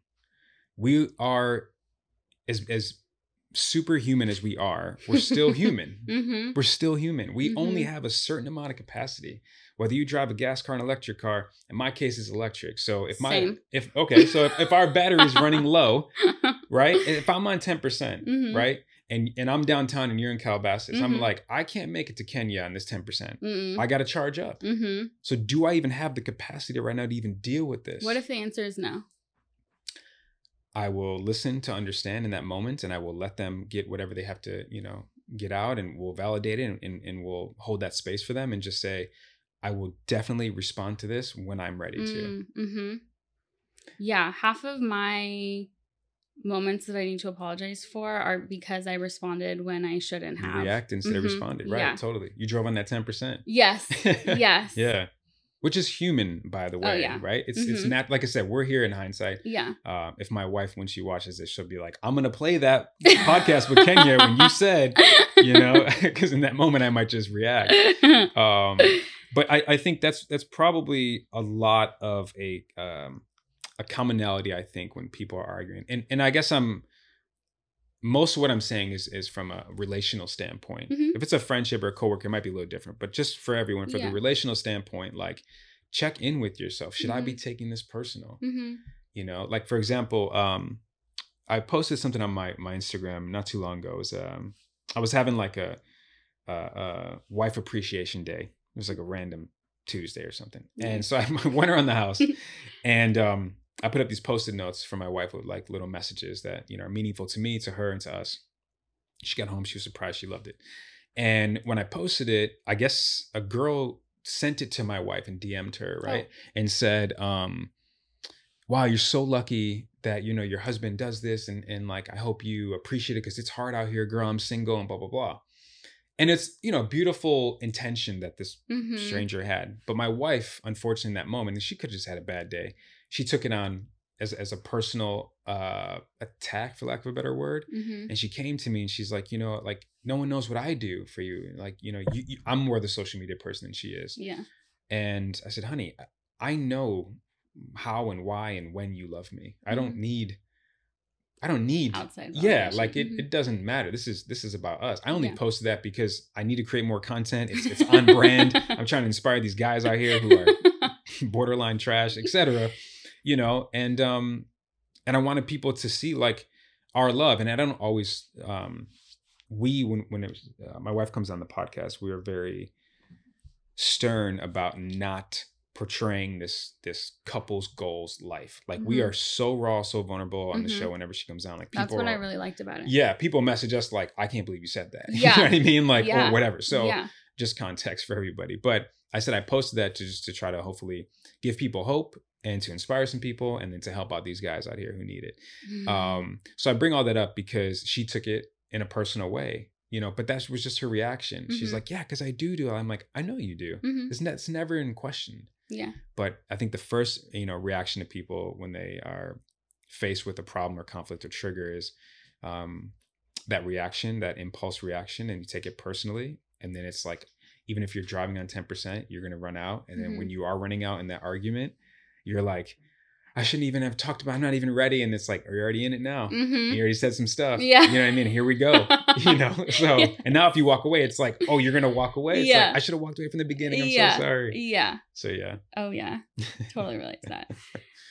We are, as, as superhuman as we are, we're still *laughs* human. Mhm. We're still human. We only Mhm. have a certain amount of capacity. Whether you drive a gas car, an electric car, in my case, is electric. So if my Same. if okay, so if, if our battery is running low, *laughs* right? If I'm on ten percent, Mhm. right, and and I'm downtown and you're in Calabasas, I'm Mhm. like, I can't make it to Kenya on this ten percent. Mm-mm. I got to charge up. Mhm. So do I even have the capacity right now to even deal with this? What if the answer is no? I will listen to understand in that moment and I will let them get whatever they have to, you know, get out and we'll validate it and, and, and we'll hold that space for them and just say, I will definitely respond to this when I'm ready to. Mm-hmm. Yeah, half of my moments that I need to apologize for are because I responded when I shouldn't have. React instead mm-hmm. of responded. Right. Yeah. Totally. You drove on that 10%. Yes. *laughs* yes. Yeah. Which is human, by the oh, way, oh, yeah. right? It's mm-hmm. it's not like I said. We're here in hindsight. Yeah. Uh, if my wife, when she watches this, she'll be like, "I'm gonna play that podcast with Kenya when you said, you know, *laughs* because in that moment I might just react." *laughs* Um, but I, I think that's that's probably a lot of a um, a commonality I think when people are arguing. And and I guess I'm most of what I'm saying is is from a relational standpoint. Mm-hmm. If it's a friendship or a coworker, it might be a little different. But just for everyone, for yeah. the relational standpoint, like check in with yourself. Should mm-hmm. I be mm-hmm. taking this personal? Mm-hmm. You know, like for example, um, I posted something on my my Instagram not too long ago. It was um, I was having like a, a, a wife appreciation day. It was like a random Tuesday or something, and so I *laughs* went around the house, *laughs* and um, I put up these post-it notes for my wife with like little messages that, you know, are meaningful to me, to her, and to us. She got home, she was surprised, she loved it. And when I posted it, I guess a girl sent it to my wife and DM'd her, right? Oh. And said, um, wow, you're so lucky that, you know, your husband does this and and like I hope you appreciate it because it's hard out here, girl. I'm single and blah blah blah. And it's, you know, beautiful intention that this mm-hmm. stranger had. But my wife, unfortunately, in that moment, she could have just had a bad day she took it on as as a personal uh attack for lack of a better word mm-hmm. and she came to me and she's like you know like no one knows what i do for you like you know you, you, i'm more the social media person than she is yeah and i said honey i know how and why and when you love me i don't mm-hmm. need I don't need outside. Yeah, like it, mm-hmm. it doesn't matter. This is this is about us. I only yeah. posted that because I need to create more content. It's it's *laughs* on brand. I'm trying to inspire these guys out here who are *laughs* *laughs* borderline trash, etc you know, and um, and I wanted people to see like our love, and I don't always um, we when when was, uh, my wife comes on the podcast, we are very stern about not portraying this this couple's goals life. Like mm-hmm. we are so raw, so vulnerable on mm-hmm. the show whenever she comes on. Like people That's what are, I really liked about it. Yeah, people message us like, I can't believe you said that. Yeah. *laughs* you know what I mean? Like yeah. or whatever. So yeah. just context for everybody. But I said I posted that to just to try to hopefully give people hope and to inspire some people and then to help out these guys out here who need it. Mm-hmm. Um, so I bring all that up because she took it in a personal way, you know, but that was just her reaction. Mm-hmm. She's like, yeah, because I do do. I'm like, I know you do. Mm-hmm. It's, ne- it's never in question. Yeah. But I think the first, you know, reaction to people when they are faced with a problem or conflict or trigger is um, that reaction, that impulse reaction, and you take it personally. And then it's like, even if you're driving on 10%, you're going to run out. And then when mm-hmm. you are running out in that argument, you're like, I shouldn't even have talked about. I'm not even ready, and it's like, are you already in it now? Mm-hmm. You already said some stuff. Yeah, you know what I mean. Here we go. *laughs* you know. So, yeah. and now if you walk away, it's like, oh, you're gonna walk away. It's yeah. Like, I should have walked away from the beginning. I'm yeah. so sorry. Yeah. So yeah. Oh yeah, totally relate to that. *laughs*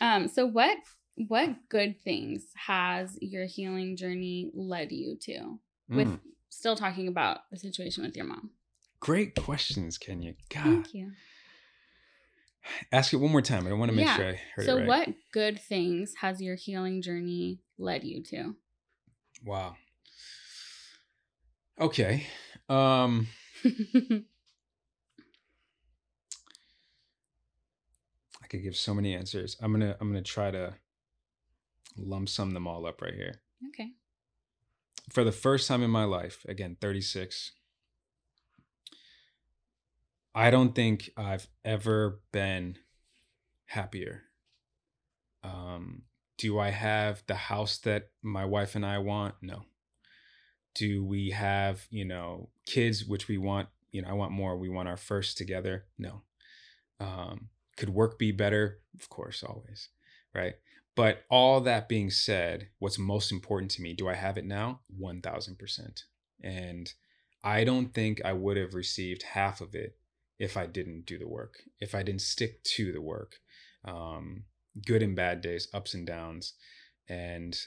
Um. So what what good things has your healing journey led you to? With mm. still talking about the situation with your mom. Great questions, Kenya. God. Thank you. Ask it one more time. I want to make yeah. sure I heard so it right. So, what good things has your healing journey led you to? Wow. Okay. Um *laughs* I could give so many answers. I'm to I'm going to try to lump sum them all up right here. Okay. For the first time in my life, again, 36, I don't think I've ever been happier. Um, do I have the house that my wife and I want? No. Do we have, you know, kids, which we want? You know, I want more. We want our first together. No. Um, could work be better? Of course, always. Right. But all that being said, what's most important to me, do I have it now? 1000%. And I don't think I would have received half of it if I didn't do the work, if I didn't stick to the work. Um, good and bad days, ups and downs. And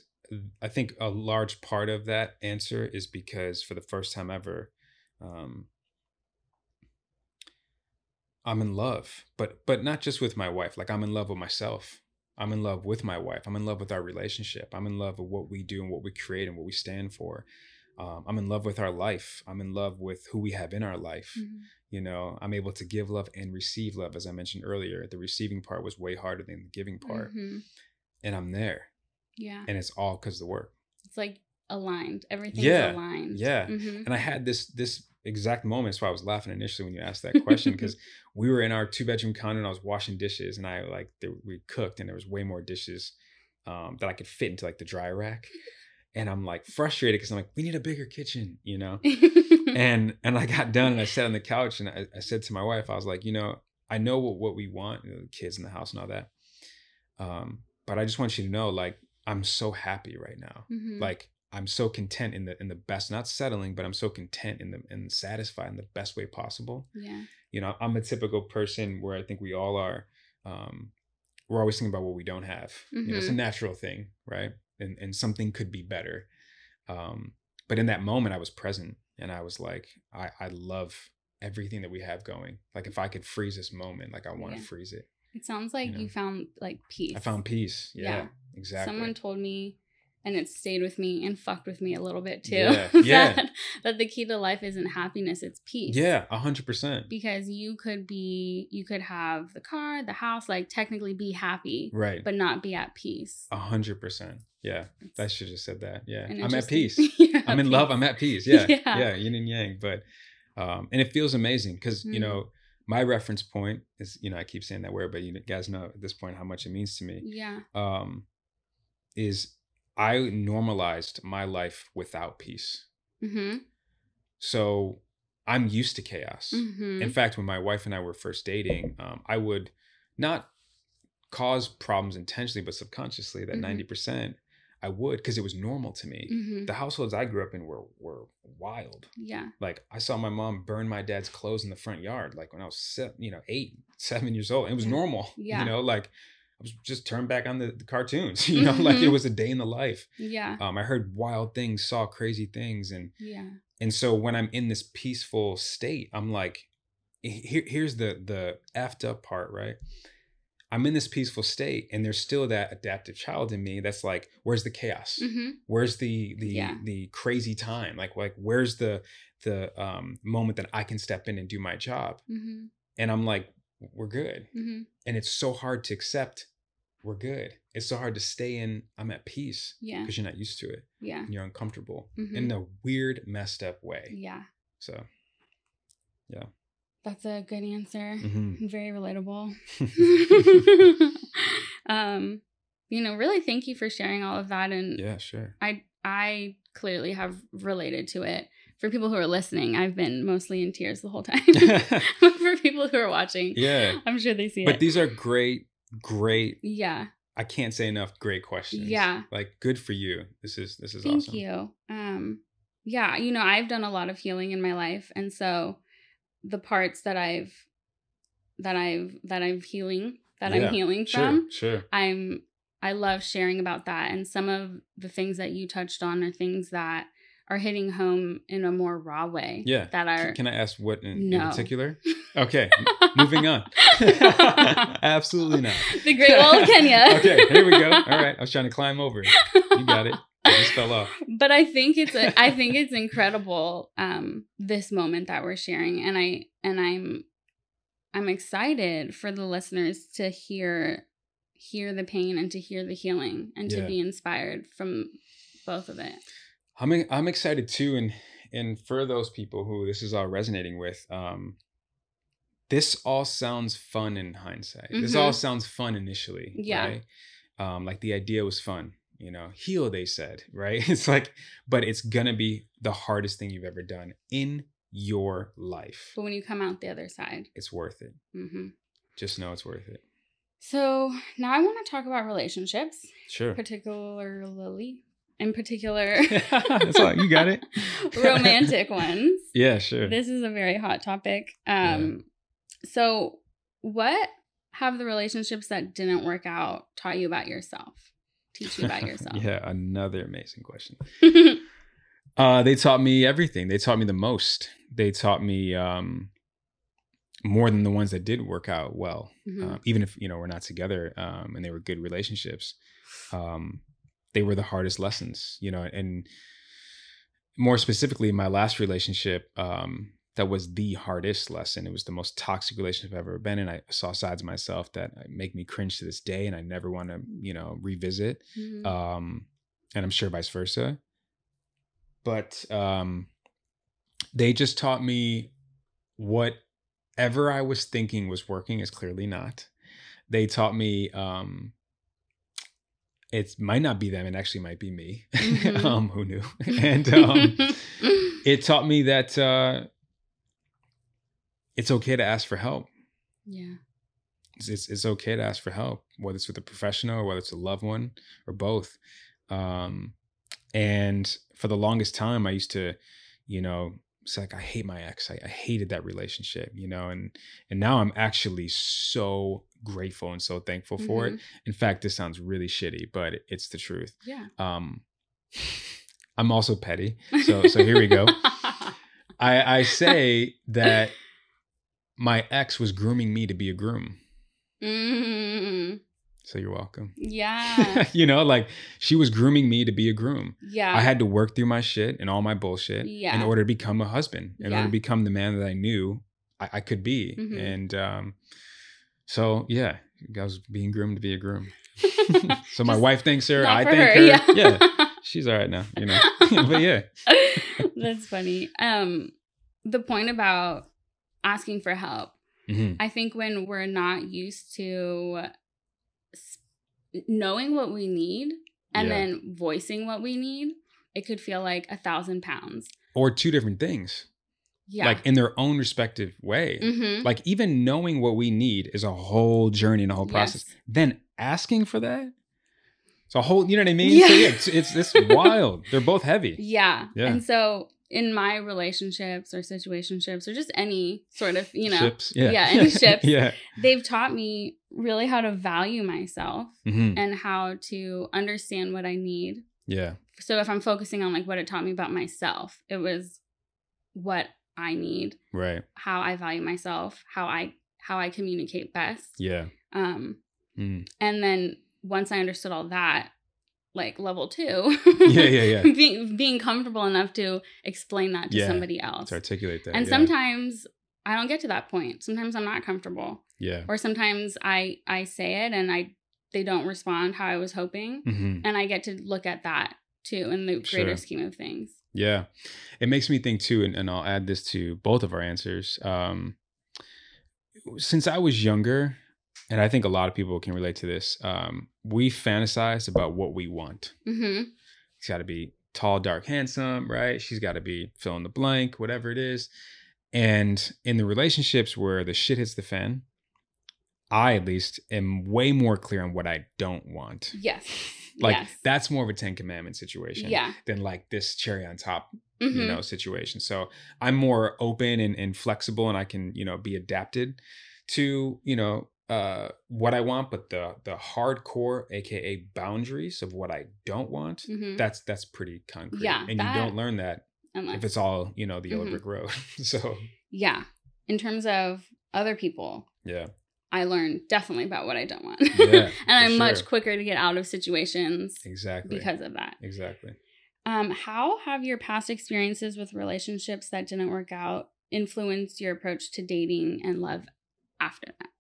I think a large part of that answer is because for the first time ever, um, I'm in love, but but not just with my wife. Like I'm in love with myself. I'm in love with my wife. I'm in love with our relationship. I'm in love with what we do and what we create and what we stand for. Um, I'm in love with our life. I'm in love with who we have in our life. Mm-hmm you know i'm able to give love and receive love as i mentioned earlier the receiving part was way harder than the giving part mm-hmm. and i'm there Yeah. And it's all because of the work. It's like aligned. Everything's Yeah. aligned. Yeah. hmm And I had this this exact moment. That's why I was laughing initially when you asked that question because *laughs* we were in our two bedroom condo and I was washing dishes and I like there, we cooked and there was way more dishes um, that I could fit into like the dry rack. And I'm like frustrated because I'm like, we need a bigger kitchen, you know? *laughs* and and I got done and I sat on the couch and I, I said to my wife, I was like, you know, I know what, what we want, you know, the kids in the house and all that. Um, but I just want you to know, like, I'm so happy right now. Mhm. Like I'm so content in the in the best, not settling, but I'm so content in the and satisfied in the best way possible. yeah. You know, I'm a typical person where I think we all are. Um, we're always thinking about what we don't have. You know, it's a Mhm. natural thing, right? And and something could be better. Um, but in that moment, I was present, and I was like, I I love everything that we have going. Like if I could freeze this moment, like I want to Yeah. freeze it. It sounds like You you, found like peace. I found peace. Yeah, Yeah. exactly. Someone told me, and it stayed with me and fucked with me a little bit too. Yeah, *laughs* that, yeah. that the key to life isn't happiness; it's peace. yeah, a hundred percent. Because you could be, you could have the car, the house, like technically be happy, Right. but not be at peace. A hundred percent. Yeah. It's I should have said that. Yeah. I'm at peace. *laughs* You're I'm in love. I'm at peace. Yeah. *laughs* Yeah. Yeah. Yin and yang. But um, and it feels amazing because, you Mm. know, my reference point is, you know, I keep saying that word, but you guys know at this point how much it means to me. Yeah. Um, is I normalized my life without peace. Mm-hmm. So I'm used to chaos. Mm-hmm. In fact, when my wife and I were first dating, um, I would not cause problems intentionally, but subconsciously, that Mhm. 90 percent I would because it was normal to me. mm-hmm. The households I grew up in were were wild. Yeah. Like I saw my mom burn my dad's clothes in the front yard, like when I was se- you know eight, seven years old. It was *laughs* normal. Yeah. You know, like I was just turned back on the, the cartoons. *laughs* You know, like it Mhm. was a day in the life. Yeah. Um, I heard wild things, saw crazy things, and Yeah. and so when I'm in this peaceful state, I'm like, here, here's the the effed up part, right? I'm in this peaceful state, and there's still that adaptive child in me that's like, where's the chaos? Mm-hmm. Where's the the Yeah. the crazy time? Like like where's the the um moment that I can step in and do my job? Mm-hmm. And I'm like, we're good. Mm-hmm. And it's so hard to accept we're good. It's so hard to stay in I'm at peace Yeah. because you're not used to it Yeah. and you're uncomfortable Mhm. in a weird, messed up way. Yeah. So yeah. That's a good answer. mhm. *laughs* Very relatable. *laughs* *laughs* um, you know, really thank you for sharing all of that and yeah, sure. I I clearly have related to it. For people who are listening, I've been mostly in tears the whole time. *laughs* *laughs* For people who are watching, yeah. I'm sure they see But it. But these are great, great yeah, I can't say enough great questions. Yeah. Like good for you. This is this is awesome. thank awesome. you. Um, yeah, you know, I've done a lot of healing in my life, and so the parts that I've that I've that I'm healing that Yeah, I'm healing Sure, from, sure. I'm I love sharing about that and some of the things that you touched on are things that are hitting home in a more raw way. Yeah. That are Can I ask what in, in particular? *laughs* Okay, moving on. *laughs* Absolutely not. the Great Wall of Kenya. *laughs* okay, here we go. All right, I was trying to climb over. You got it. I just fell off. But I think it's a, I think it's incredible um this moment that we're sharing and I and I'm I'm excited for the listeners to hear hear the pain and to hear the healing and to be inspired from both of it. I'm I'm excited too, and and for those people who this is all resonating with, um, this all sounds fun in hindsight. This all sounds fun initially, Mm-hmm. Yeah. Right? Um, like the idea was fun, you know. Heal, they said, *laughs* right? It's like, but it's gonna be the hardest thing you've ever done in your life. But when you come out the other side. It's worth it. hmm Just know it's worth it. So now I want to talk about relationships, Sure. particularly in particular *laughs* That's all. You got it. *laughs* romantic ones. Yeah, sure. This is a very hot topic. Um so what have the relationships that didn't work out taught you about yourself? Teach you about *laughs* yourself. yeah, another amazing question. Uh, they taught me everything. They taught me the most. They taught me um, more than the ones that did work out well. Mhm. Um, even if you know we're not together um, and they were good relationships, um, they were the hardest lessons. You know, and more specifically, my last relationship, um, that was the hardest lesson. It was the most toxic relationship I've ever been in. I saw sides of myself that make me cringe to this day, and I never want to, you know, revisit. Mm-hmm. Um, and I'm sure vice versa. But um, they just taught me whatever I was thinking was working is clearly not. They taught me um, it might not be them; it actually might be me. Mm-hmm. *laughs* um, who knew? and um, *laughs* it taught me that. Uh, it's okay to ask for help. Yeah. It's, it's, it's okay to ask for help, whether it's with a professional or whether it's a loved one or both. Um, and for the longest time, I used to, you know, it's like I hate my ex. I, I, hated that relationship, you know, and and now I'm actually so grateful and so thankful for mm-hmm. it. In fact, this sounds really shitty, but it's the truth. Yeah. Um, I'm also petty, so so here we go. *laughs* I I say that my ex was grooming me to be a groom. Mm. So you're welcome. Yeah. *laughs* you know, like she was grooming me to be a groom. Yeah. I had to work through my shit and all my bullshit yeah. in order to become a husband, in yeah. order to become the man that I knew I, I could be. Mm-hmm. And um, so, yeah, I was being groomed to be a groom. *laughs* so my wife thanks her. I thank her. her. Yeah. yeah. *laughs* She's all right now, you know. *laughs* but yeah. That's funny. Um, the point about asking for help. Mm-hmm. I think when we're not used to knowing what we need and yeah. then voicing what we need, it could feel like a thousand pounds. Or two different things. Yeah. Like in their own respective way. Mm-hmm. Like even knowing what we need is a whole journey and a whole process. Yes. Then asking for that, it's a whole, you know what I mean? Yeah. So yeah, it's, it's, it's *laughs* wild. They're both heavy. Yeah. yeah. And so in my relationships or situationships or just any sort of you know ships. Yeah. yeah any *laughs* ships yeah they've taught me really how to value myself mm-hmm. and how to understand what i need yeah so if i'm focusing on like what it taught me about myself it was what i need right how i value myself how i how i communicate best yeah um mm. and then once i understood all that like level two. *laughs* yeah, yeah, yeah. *laughs* being being comfortable enough to explain that to yeah, somebody else. To articulate that. And yeah. sometimes I don't get to that point. Sometimes I'm not comfortable. Yeah. Or sometimes I I say it and I they don't respond how I was hoping. Mm-hmm. And I get to look at that too in the greater sure. scheme of things. Yeah. It makes me think too, and, and I'll add this to both of our answers. Um since I was younger, and I think a lot of people can relate to this. Um, we fantasize about what we want. Mm-hmm. It's got to be tall, dark, handsome, right? She's got to be fill in the blank, whatever it is. And in the relationships where the shit hits the fan, I at least am way more clear on what I don't want. Yes. Like yes. that's more of a Ten Commandment situation yeah. than like this cherry on top, mm-hmm. you know, situation. So I'm more open and, and flexible and I can, you know, be adapted to, you know, uh what I want, but the the hardcore, aka boundaries of what I don't want, mm-hmm. that's that's pretty concrete. Yeah, and that, you don't learn that unless, if it's all you know the yellow mm-hmm. brick road. *laughs* so yeah, in terms of other people, yeah, I learned definitely about what I don't want. Yeah, *laughs* and I'm sure. much quicker to get out of situations exactly because of that. Exactly. Um, how have your past experiences with relationships that didn't work out influenced your approach to dating and love after that?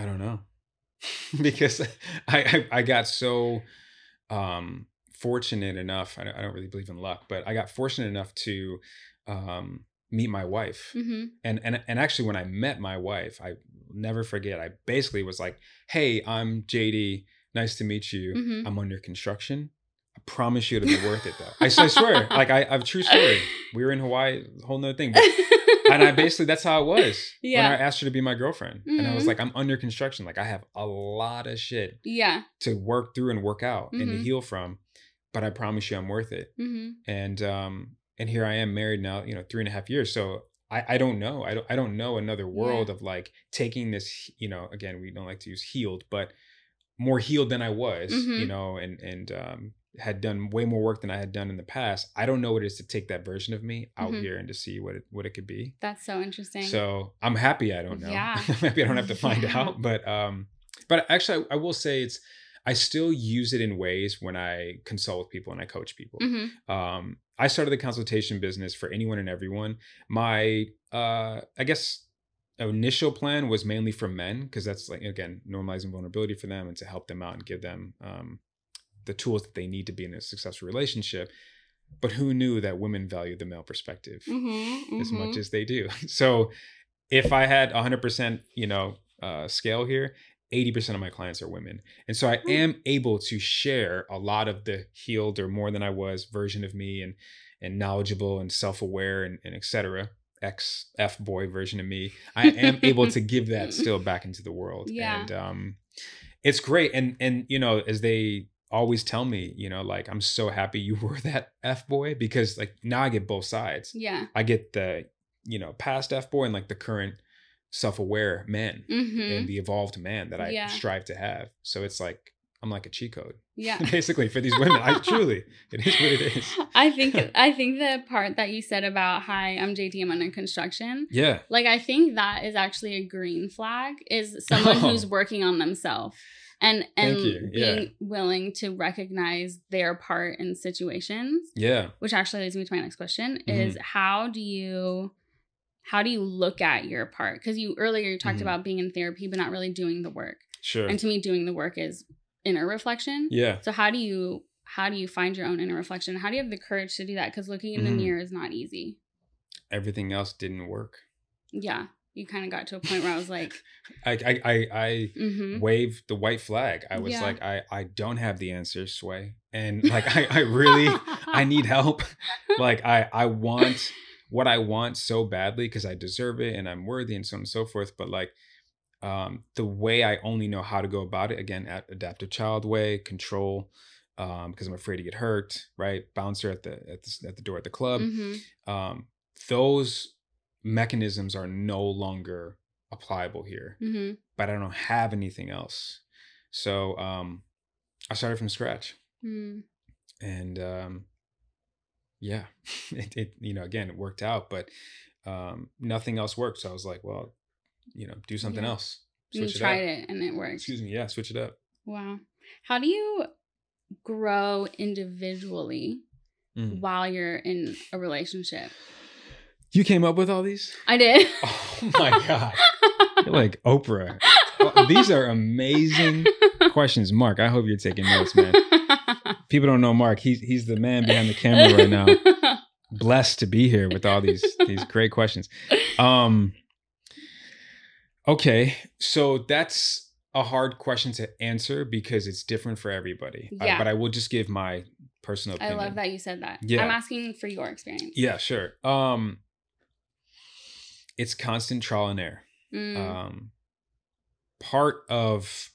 I don't know. *laughs* because I, I, I got so um fortunate enough I don't, I don't really believe in luck but i got fortunate enough to um meet my wife mm-hmm. and and and actually when i met my wife i never forget i basically was like hey i'm jd nice to meet you mm-hmm. i'm under construction i promise you it'll be worth it though I, I swear *laughs* like I, I have a true story we were in hawaii whole nother thing but *laughs* and I basically that's how it was. Yeah. When I asked her to be my girlfriend. Mm-hmm. And I was mm-hmm. like, I'm under construction. Like I have a lot of shit yeah. to work through and work out and to mm-hmm. heal from. But I promise you I'm worth it. Mm-hmm. And um and here I am married now, you know, three and a half years. So I, I don't know. I don't I don't know another world yeah. of like taking this, you know, again, we don't like to use healed, but more healed than I was, you mm-hmm. know, and and um had done way more work than I had done in the past. I don't know what it is to take that version of me out mm-hmm. here and to see what it what it could be. That's so interesting. So I'm happy I don't know. Yeah. *laughs* I'm I don't have to find *laughs* yeah. out. But um but actually I, I, will say it's I still use it in ways when I consult with people and I coach people. Mm-hmm. Um, I started the consultation business for anyone and everyone. My, uh, I guess, initial plan was mainly for men because that's like again normalizing vulnerability for them and to help them out and give them um, the tools that they need to be in a successful relationship. But who knew that women value the male perspective Mm-hmm. as much as they do? *laughs* So if I had 100%, you know, uh, scale here, 80% of my clients are women. And so I Hmm. am able to share a lot of the healed or more than I was version of me and and knowledgeable and self-aware and, and et cetera ex f boy version of me i am able to give that *laughs* still back into the world Yeah. and um it's great and and you know as they always tell me you know like i'm so happy you were *laughs* that f boy because like now i get both sides Yeah. i get the you know past f boy and like the current self-aware man Mm-hmm. and the evolved man that i Yeah. strive to have so it's like i'm like a cheat code Yeah. *laughs* basically for these women i *laughs* truly it is what it is I think I think the part that you said about hi, I'm JD, I'm under construction. yeah Like I think that is actually a green flag is someone Oh. *laughs* who's working on themselves and and. Yeah. being willing to recognize their part in situations. yeah Which actually leads me to my next question Mm-hmm. is how do you how do you look at your part? Because you earlier you talked Mhm. about being in therapy but not really doing the work. sure And to me doing the work is inner reflection. yeah So how do you how do you find your own inner reflection? How do you have the courage to do that? Because looking in the Mhm. mirror is not easy. everything else didn't work Yeah, you kind of got to a point where I was like, *laughs* i i i, I mm-hmm. waved the white flag i was Yeah. like i i don't have the answers sway and *laughs* like i i really i need *laughs* help like i i want what i want so badly because i deserve it and i'm worthy and so on and so forth but like um the way i only know how to go about it again at adaptive child way control um because i'm afraid to get hurt right? Bouncer at the at the, at the door at the club. Hmm um those mechanisms are no longer applicable here hmm but i don't have anything else. So um i started from scratch. Mm and um yeah *laughs* it, it you know again it worked out but um nothing else worked so i was like well you know do something Yeah. else You it tried up it and it worked. excuse me yeah switch it up Wow. How do you grow individually Mm. while you're in a relationship? you came up with all these I did. *laughs* oh my god *laughs* You're like oprah these are amazing questions mark i hope you're taking notes man people don't know mark he's he's the man behind the camera right now *laughs* blessed to be here with all these these great questions. Um okay, so that's a hard question to answer because it's different for everybody. Uh, Yeah. but I will just give my personal I love that you said that. Yeah. I'm asking for your experience. Yeah, sure. Um it's constant trial and error. Mm, Um part of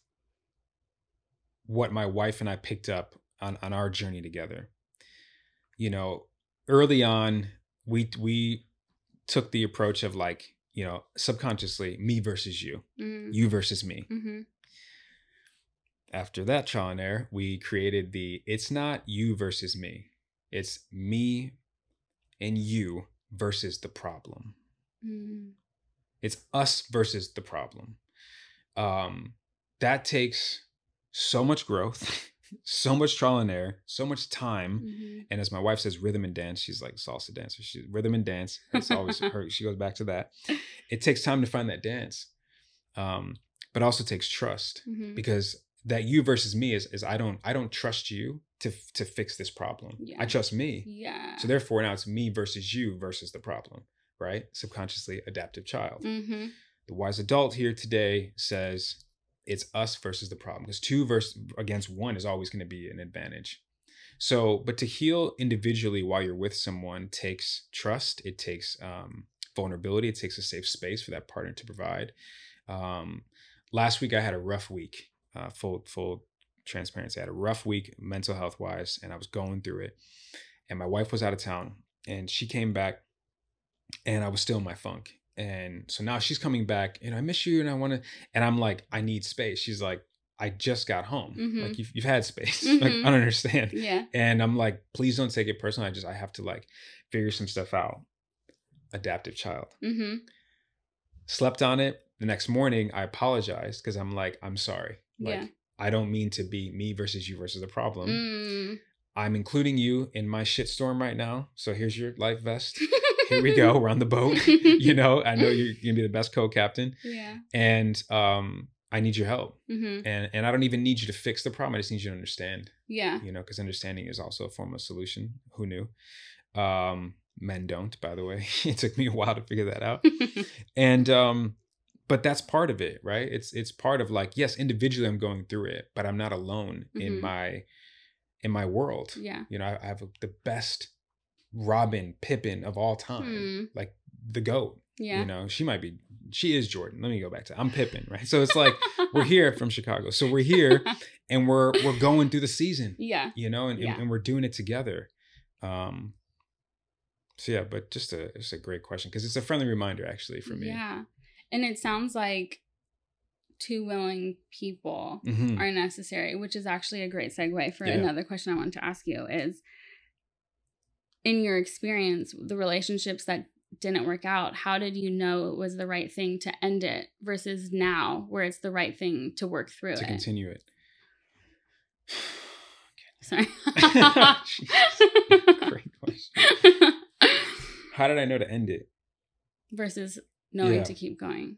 what my wife and I picked up on on our journey together. You know, early on we we took the approach of like, you know, subconsciously me versus you, mm, you versus me. mhm, After that trial and error, we created the it's not you versus me. It's me and you versus the problem. mm, It's us versus the problem. Um, that takes so much growth, *laughs* so much trial and error, so much time. mhm. And as my wife says, rhythm and dance. She's like salsa dancer. She's rhythm and dance. *laughs* It's always her. She goes back to that. It takes time to find that dance, um, but also takes trust Mhm. because that you versus me is is I don't I don't trust you to to fix this problem. Yeah. I trust me. Yeah. So therefore, now it's me versus you versus the problem, right? Subconsciously adaptive child. hmm The wise adult here today says it's us versus the problem because two versus against one is always going to be an advantage. So, but to heal individually while you're with someone takes trust. It takes um, vulnerability. It takes a safe space for that partner to provide. Um, last week I had a rough week. Uh, full full transparency. I had a rough week mental health wise, and I was going through it. And my wife was out of town, and she came back, and I was still in my funk. And so now she's coming back, and I miss you, and I want to. And I'm like, I need space. She's like, I just got home. Mhm. Like you've you've had space. *laughs* like I Mhm. don't understand. Yeah. And I'm like, please don't take it personal. I just I have to like figure some stuff out. Adaptive child. mm-hmm. Slept on it. The next morning, I apologized because I'm like, I'm sorry. Like Yeah. I don't mean to be me versus you versus the problem. Mm. I'm including you in my shitstorm right now. So here's your life vest. *laughs* Here we go. We're on the boat. *laughs* you know, I know you're gonna be the best co-captain. Yeah. And um, I need your help. Mm-hmm. And and I don't even need you to fix the problem. I just need you to understand. Yeah. You know, because understanding is also a form of solution. Who knew? Um, men don't, by the way. *laughs* it took me a while to figure that out. *laughs* and um, but that's part of it, right? It's it's part of like, yes, individually I'm going through it, but I'm not alone mm-hmm. in my in my world. Yeah. You know, I, I have the best Robin Pippen of all time. Mm. Like the GOAT. Yeah. You know, she might be she is Jordan. Let me go back to I'm Pippen, right? So it's like we're *laughs* here from Chicago. So we're here *laughs* and we're we're going through the season. Yeah. You know, and, yeah. and, and we're doing it together. Um so yeah, but just a it's a great question because it's a friendly reminder actually for me. Yeah. And it sounds like two willing people mm-hmm. are necessary, which is actually a great segue for yeah. another question I wanted to ask you is in your experience, the relationships that didn't work out, how did you know it was the right thing to end it versus now where it's the right thing to work through to it? continue it. Sorry. *laughs* Great question. *laughs* How did I know to end it? Versus knowing yeah. to keep going.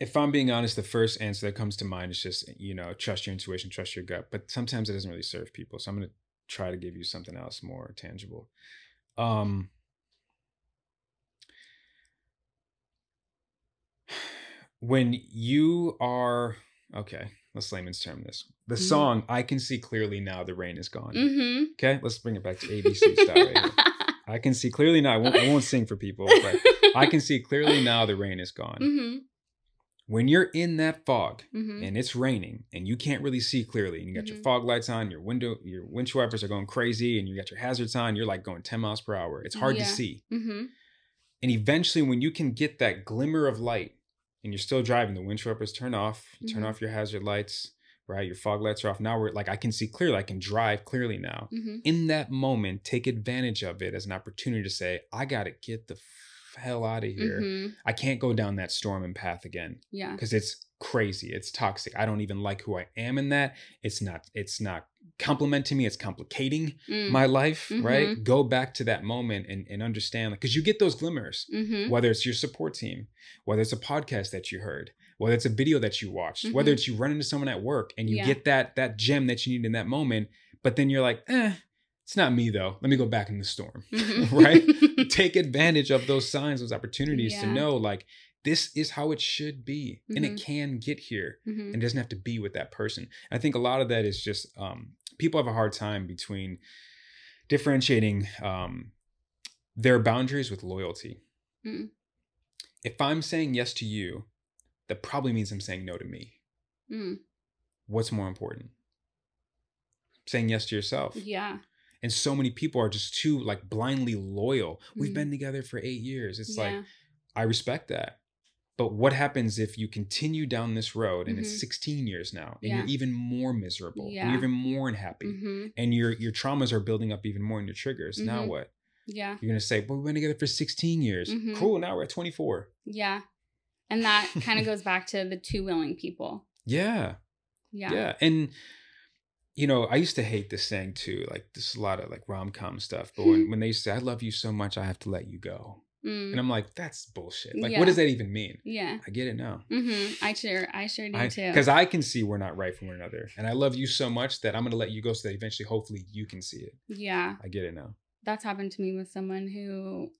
If I'm being honest, the first answer that comes to mind is just, you know, trust your intuition, trust your gut. But sometimes it doesn't really serve people. So I'm going to try to give you something else more tangible. Um, when you are okay let's layman's term this the mm-hmm. song i can see clearly now the rain is gone mm-hmm. okay let's bring it back to abc style right *laughs* i can see clearly now I won't, I won't, sing for people but *laughs* i can see clearly now the rain is gone mm-hmm when you're in that fog mm-hmm. and it's raining and you can't really see clearly and you got mm-hmm. your fog lights on your window your windshield wipers are going crazy and you got your hazards on you're like going 10 miles per hour it's hard yeah. to see mm-hmm. and eventually when you can get that glimmer of light and you're still driving the windshield wipers turn off turn mm-hmm. off your hazard lights right your fog lights are off now we're like i can see clearly i can drive clearly now mm-hmm. in that moment take advantage of it as an opportunity to say i gotta get the hell out of here. Mm-hmm. I can't go down that storm and path again. Yeah. Because it's crazy. It's toxic. I don't even like who I am in that. It's not, it's not complimenting me. It's complicating mm. my life, mm-hmm. right? Go back to that moment and, and understand because you get those glimmers, mm-hmm. whether it's your support team, whether it's a podcast that you heard, whether it's a video that you watched, whether mm-hmm. it's you run into someone at work and you yeah. get that that gem that you need in that moment, but then you're like, eh, it's not me though. Let me go back in the storm, mm-hmm. *laughs* *laughs* right? Take advantage of those signs, those opportunities yeah. to know like this is how it should be mm-hmm. and it mm-hmm. can get here mm-hmm. and doesn't have to be with that person. I think a lot of that is just um, people have a hard time between differentiating um, their boundaries with loyalty. Mm. If I'm saying yes to you, that probably means I'm saying no to me. Mm. What's more important? Saying yes to yourself. Yeah and so many people are just too like blindly loyal mm-hmm. we've been together for eight years it's yeah. like i respect that but what happens if you continue down this road and mm-hmm. it's 16 years now and yeah. you're even more miserable yeah. you're even more unhappy mm-hmm. and your your traumas are building up even more in your triggers now mm-hmm. what yeah you're gonna say well we've been together for 16 years mm-hmm. cool now we're at 24 yeah and that kind of *laughs* goes back to the two willing people yeah yeah yeah and you know, I used to hate this saying too. Like, this is a lot of like rom com stuff. But when, *laughs* when they say, I love you so much, I have to let you go. Mm. And I'm like, that's bullshit. Like, yeah. what does that even mean? Yeah. I get it now. Mm-hmm. I sure, I sure do I, too. Because I can see we're not right for one another. And I love you so much that I'm going to let you go so that eventually, hopefully, you can see it. Yeah. I get it now. That's happened to me with someone who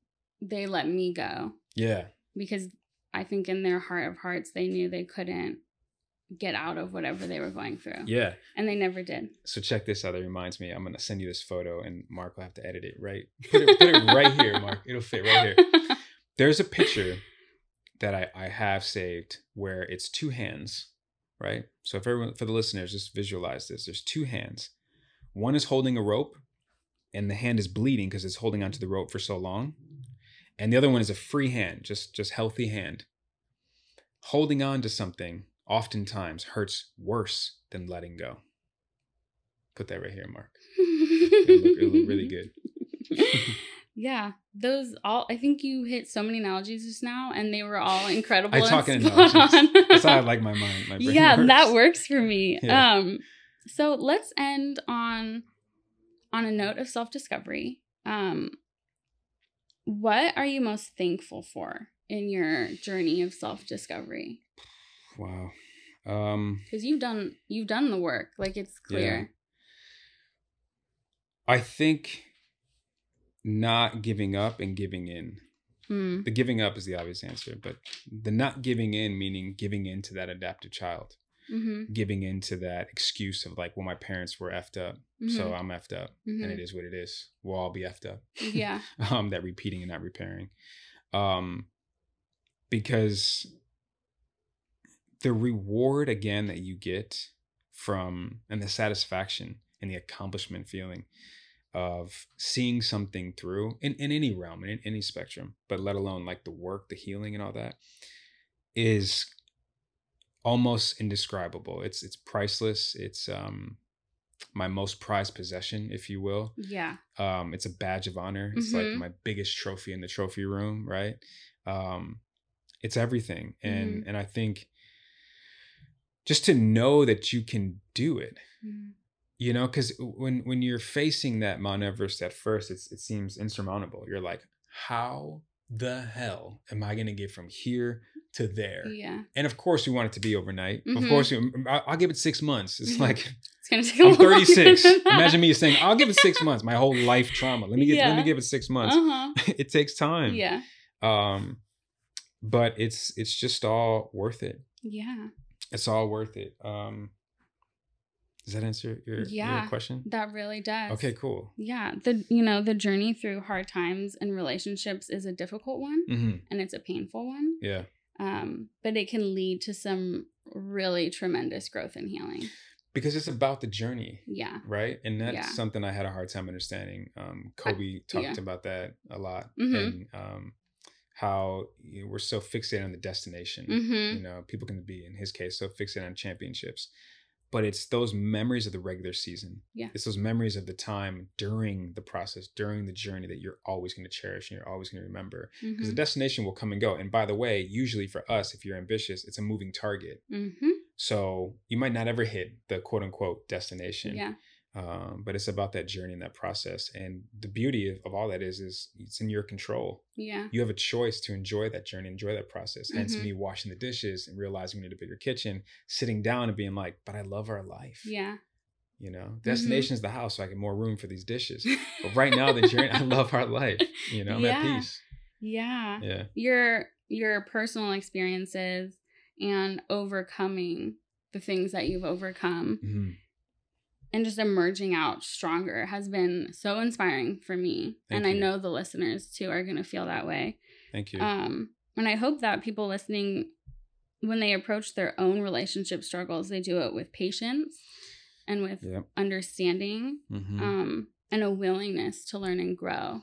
they let me go. Yeah. Because I think in their heart of hearts, they knew they couldn't get out of whatever they were going through. Yeah. And they never did. So check this out. That reminds me. I'm gonna send you this photo, and Mark will have to edit it. Right. Put it, put it right here, *laughs* Mark. It'll fit right here. *laughs* There's a picture that I, I have saved where it's two hands, right? So if everyone for the listeners, just visualize this. There's two hands. One is holding a rope, and the hand is bleeding because it's holding onto the rope for so long. And the other one is a free hand, just just healthy hand. Holding on to something oftentimes hurts worse than letting go. Put that right here, Mark. it'll, look, it'll look really good. *laughs* Yeah, those all. I think you hit so many analogies just now, and they were all *laughs* incredible. I talk in analogies. That's how I *laughs* like my mind. My yeah, works. that works for me. Yeah. Um, so let's end on on a note of self discovery. Um, what are you most thankful for in your journey of self discovery? Wow. Um, because you've done you've done the work. Like it's clear. Yeah. I think not giving up and giving in. Mm. The giving up is the obvious answer, but the not giving in meaning giving in to that adaptive child, mm-hmm. giving in to that excuse of like, well, my parents were effed up, mm-hmm. so I'm effed up, mm-hmm. and it is what it is. We'll all be effed up. Yeah. *laughs* um, that repeating and not repairing, um, because the reward again that you get from and the satisfaction and the accomplishment feeling of seeing something through in, in any realm, and in any spectrum, but let alone like the work, the healing, and all that is almost indescribable. It's it's priceless. It's um my most prized possession, if you will. Yeah. Um, it's a badge of honor. It's mm-hmm. like my biggest trophy in the trophy room, right? Um, it's everything. And mm-hmm. and I think just to know that you can do it. Mm-hmm. You know because when when you're facing that mount everest at first it's, it seems insurmountable. You're like how the hell am i going to get from here to there? Yeah. And of course we want it to be overnight. Mm-hmm. of course we, i'll give it six months. It's mm-hmm. like it's gonna take i'm 36 imagine me saying i'll give it six *laughs* months. My whole life trauma. Let me get yeah. let me give it six months. Uh-huh. *laughs* it takes time. Yeah. Um but it's it's just all worth it. Yeah it's all worth it um does that answer your, yeah, your question? That really does. Okay, cool. Yeah. The you know, the journey through hard times and relationships is a difficult one mm-hmm. and it's a painful one. Yeah. Um, but it can lead to some really tremendous growth and healing. Because it's about the journey. Yeah. Right? And that's yeah. something I had a hard time understanding. Um, Kobe I, talked yeah. about that a lot. Mm-hmm. And um how you know, we're so fixated on the destination. Mm-hmm. You know, people can be, in his case, so fixated on championships but it's those memories of the regular season. Yeah. It's those memories of the time during the process, during the journey that you're always going to cherish and you're always going to remember. Because mm-hmm. the destination will come and go. And by the way, usually for us, if you're ambitious, it's a moving target. Mm-hmm. So you might not ever hit the quote unquote destination. Yeah. Um, but it's about that journey and that process. And the beauty of, of, all that is, is it's in your control. Yeah. You have a choice to enjoy that journey, enjoy that process. Mm-hmm. Hence me washing the dishes and realizing we need a bigger kitchen, sitting down and being like, but I love our life. Yeah. You know, mm-hmm. destination mm-hmm. is the house, so I get more room for these dishes. *laughs* but right now, the journey, I love our life. You know, I'm yeah. at peace. Yeah. Yeah. Your your personal experiences and overcoming the things that you've overcome. Mm-hmm and just emerging out stronger has been so inspiring for me. Thank and you. I know the listeners too are going to feel that way. Thank you. Um, and I hope that people listening, when they approach their own relationship struggles, they do it with patience and with yep. understanding mm-hmm. um, and a willingness to learn and grow.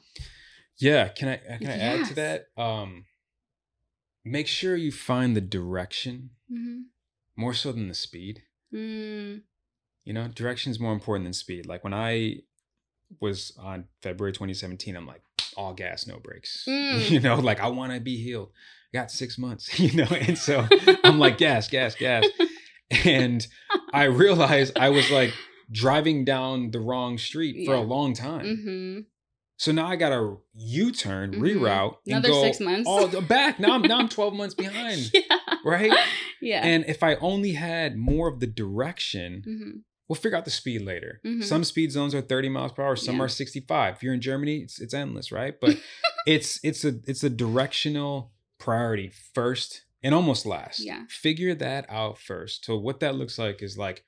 Yeah. Can I, can I yes. add to that? Um, make sure you find the direction mm-hmm. more so than the speed. Mm. You know, direction is more important than speed. Like when I was on February 2017, I'm like, all gas, no brakes. *laughs* Mm. You know, like I want to be healed. got six months, *laughs* you know, and so I'm like, gas, gas, gas. And *laughs* I realized I was like driving down the wrong street yeah. for a long time. Mm-hmm. So now I got a U turn, mm-hmm. reroute, another go six months. all back. Now I'm now I'm 12 months behind. Yeah. Right. Yeah. And if I only had more of the direction, mm-hmm we'll figure out the speed later. Mm-hmm. Some speed zones are 30 miles per hour, some yeah. are 65. If you're in Germany, it's it's endless, right? *laughs* But it's it's a it's a directional priority first and almost last. Yeah. Figure that out first. So what that looks like is like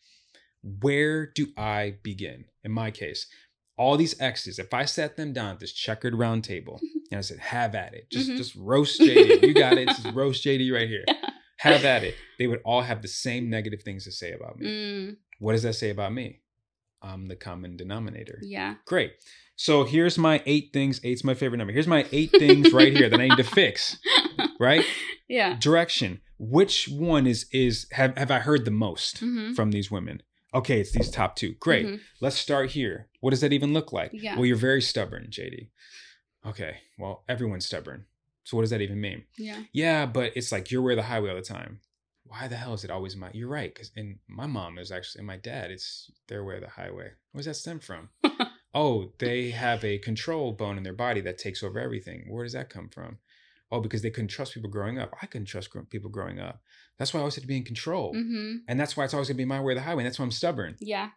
where do I begin? In my case, all these X's, if I set them down at this checkered round table *laughs* and I said, have at it, just mm-hmm. just roast JD. You got it. Just *laughs* roast JD right here. Have at it. They would all have the same negative things to say about me. Mm. What does that say about me? I'm the common denominator. Yeah. Great. So here's my eight things. Eight's my favorite number. Here's my eight things right here that I need to fix. *laughs* Right? Yeah. Direction. Which one is is have have I heard the most mm-hmm. from these women? Okay, it's these top two. Great. Mm-hmm. Let's start here. What does that even look like? Yeah. Well, you're very stubborn, JD. Okay, well, everyone's stubborn. So what does that even mean? Yeah. Yeah, but it's like you're where the highway all the time. Why the hell is it always my? You're right, because and my mom is actually and my dad. It's their way of the highway. Where's that stem from? *laughs* oh, they have a control bone in their body that takes over everything. Where does that come from? Oh, because they couldn't trust people growing up. I couldn't trust people growing up. That's why I always had to be in control, Mm-hmm. and that's why it's always gonna be my way of the highway. And that's why I'm stubborn. Yeah.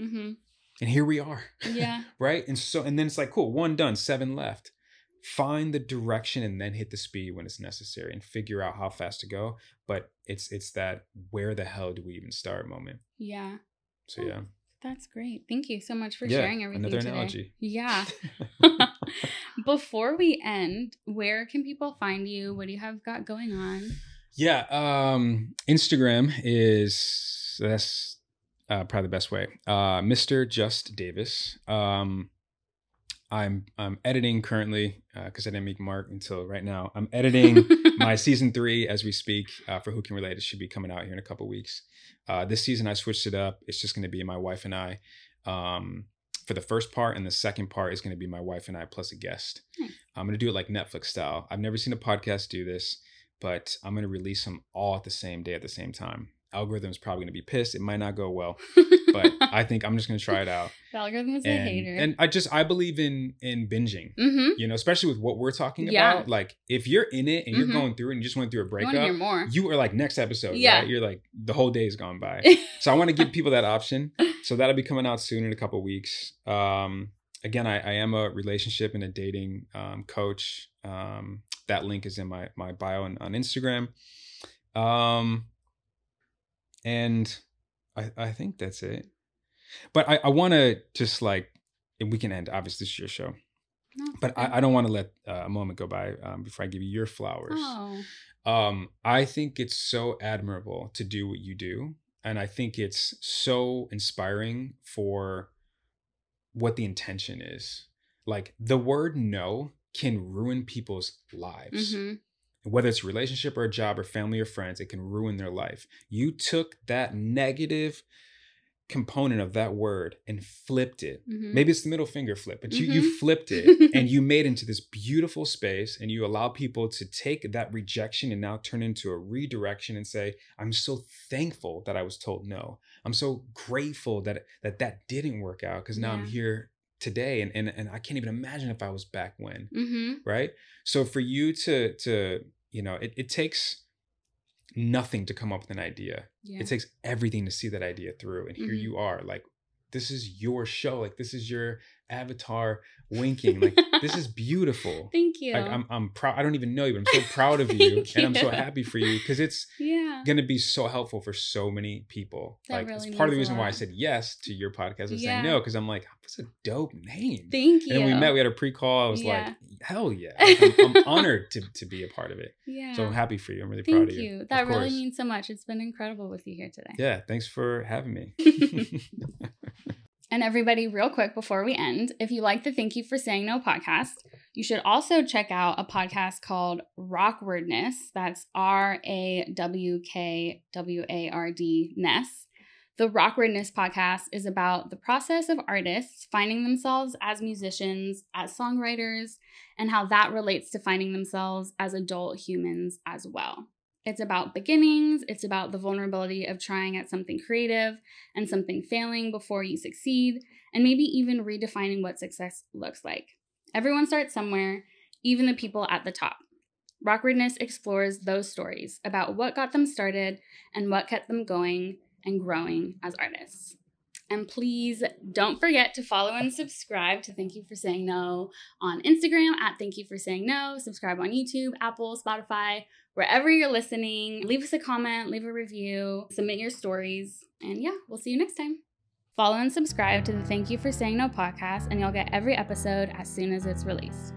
Mm-hmm. And here we are. Yeah. *laughs* right? And so and then it's like, cool, one done, seven left. Find the direction and then hit the speed when it's necessary and figure out how fast to go. But it's it's that where the hell do we even start moment. Yeah. So yeah. That's great. Thank you so much for Yeah, sharing everything. another today. analogy. Yeah. *laughs* *laughs* Before we end, where can people find you? What do you have got going on? Yeah, um Instagram is that's uh, probably the best way. Uh Mr. Just Davis. Um I'm I'm editing currently because I didn't make Mark until right now. I'm editing *laughs* my season three as we speak uh, for Who Can Relate. It should be coming out here in a couple weeks. Uh, this season I switched it up. It's just going to be my wife and I um, for the first part, and the second part is going to be my wife and I plus a guest. Nice. I'm going to do it like Netflix style. I've never seen a podcast do this, but I'm going to release them all at the same day at the same time. Algorithm's probably going to be pissed. It might not go well, but *laughs* I think I'm just going to try it out. *laughs* the algorithm is a hater. and I just I believe in in binging mm-hmm. you know, especially with what we're talking Yeah. about. Like, if you're in it and you're Mhm. going through it and you just went through a want to hear breakup, more. you are like next episode. Yeah. right? you're like the whole day is gone by. *laughs* so I want to give people that option. So that'll be coming out soon in a couple weeks. Um, again, I, I am a relationship and a dating um, coach. Um, that link is in my my bio on, on Instagram. Um, and I I think that's it. But I I want to just like we can end. Obviously, this is your show No, but. I, I don't want to let uh, a moment go by um, before I give you your flowers. Oh. Um, I think it's so admirable to do what you do, and I think it's so inspiring for what the intention is. Like the word "no" can ruin people's lives, hmm whether it's a relationship or a job or family or friends. It can ruin their life. You took that negative component of that word and flipped it hmm maybe it's the middle finger flip but you Mhm. you flipped it *laughs* and you made into this beautiful space and you allow people to take that rejection and now turn into a redirection and say i'm so thankful that i was told no i'm so grateful that that that didn't work out because now i'm here today and, and and i can't even imagine if i was back when hmm right so for you to to you know it, it takes nothing to come up with an idea Yeah. it takes everything to see that idea through and here Mhm. you are like this is your show like this is your avatar winking like this is *laughs* beautiful Thank you. like i'm, I'm proud i don't even know you but i'm so proud of *laughs* you Thank and i'm so happy for you because it's *laughs* yeah. to be so helpful for so many people That like really it's part of the reason why i said yes to your podcast and Yeah. saying no because i'm like that's a dope name Thank you. and we met we had a pre-call i was Yeah. like hell yeah Like, I'm, I'm honored to, to be a part of it yeah. so i'm happy for you i'm really proud of you, you. That Of really means so much. It's been incredible with you here today. yeah thanks for having me And everybody, real quick before we end, if you like the Thank You for Saying No podcast, you should also check out a podcast called Rawkwardness. That's R A W K W A R D Ness. The Rawkwardness podcast is about the process of artists finding themselves as musicians, as songwriters, and how that relates to finding themselves as adult humans as well. It's about beginnings, it's about the vulnerability of trying at something creative and something failing before you succeed, and maybe even redefining what success looks like. Everyone starts somewhere, even the people at the top. Rawkwardness explores those stories about what got them started and what kept them going and growing as artists. And please don't forget to follow and subscribe to Thank You for Saying No on Instagram at Thank You for Saying No. Subscribe on YouTube, Apple, Spotify, wherever you're listening. Leave us a comment, leave a review, submit your stories, and yeah, we'll see you next time. Follow and subscribe to the Thank You for Saying No podcast, and you'll get every episode as soon as it's released.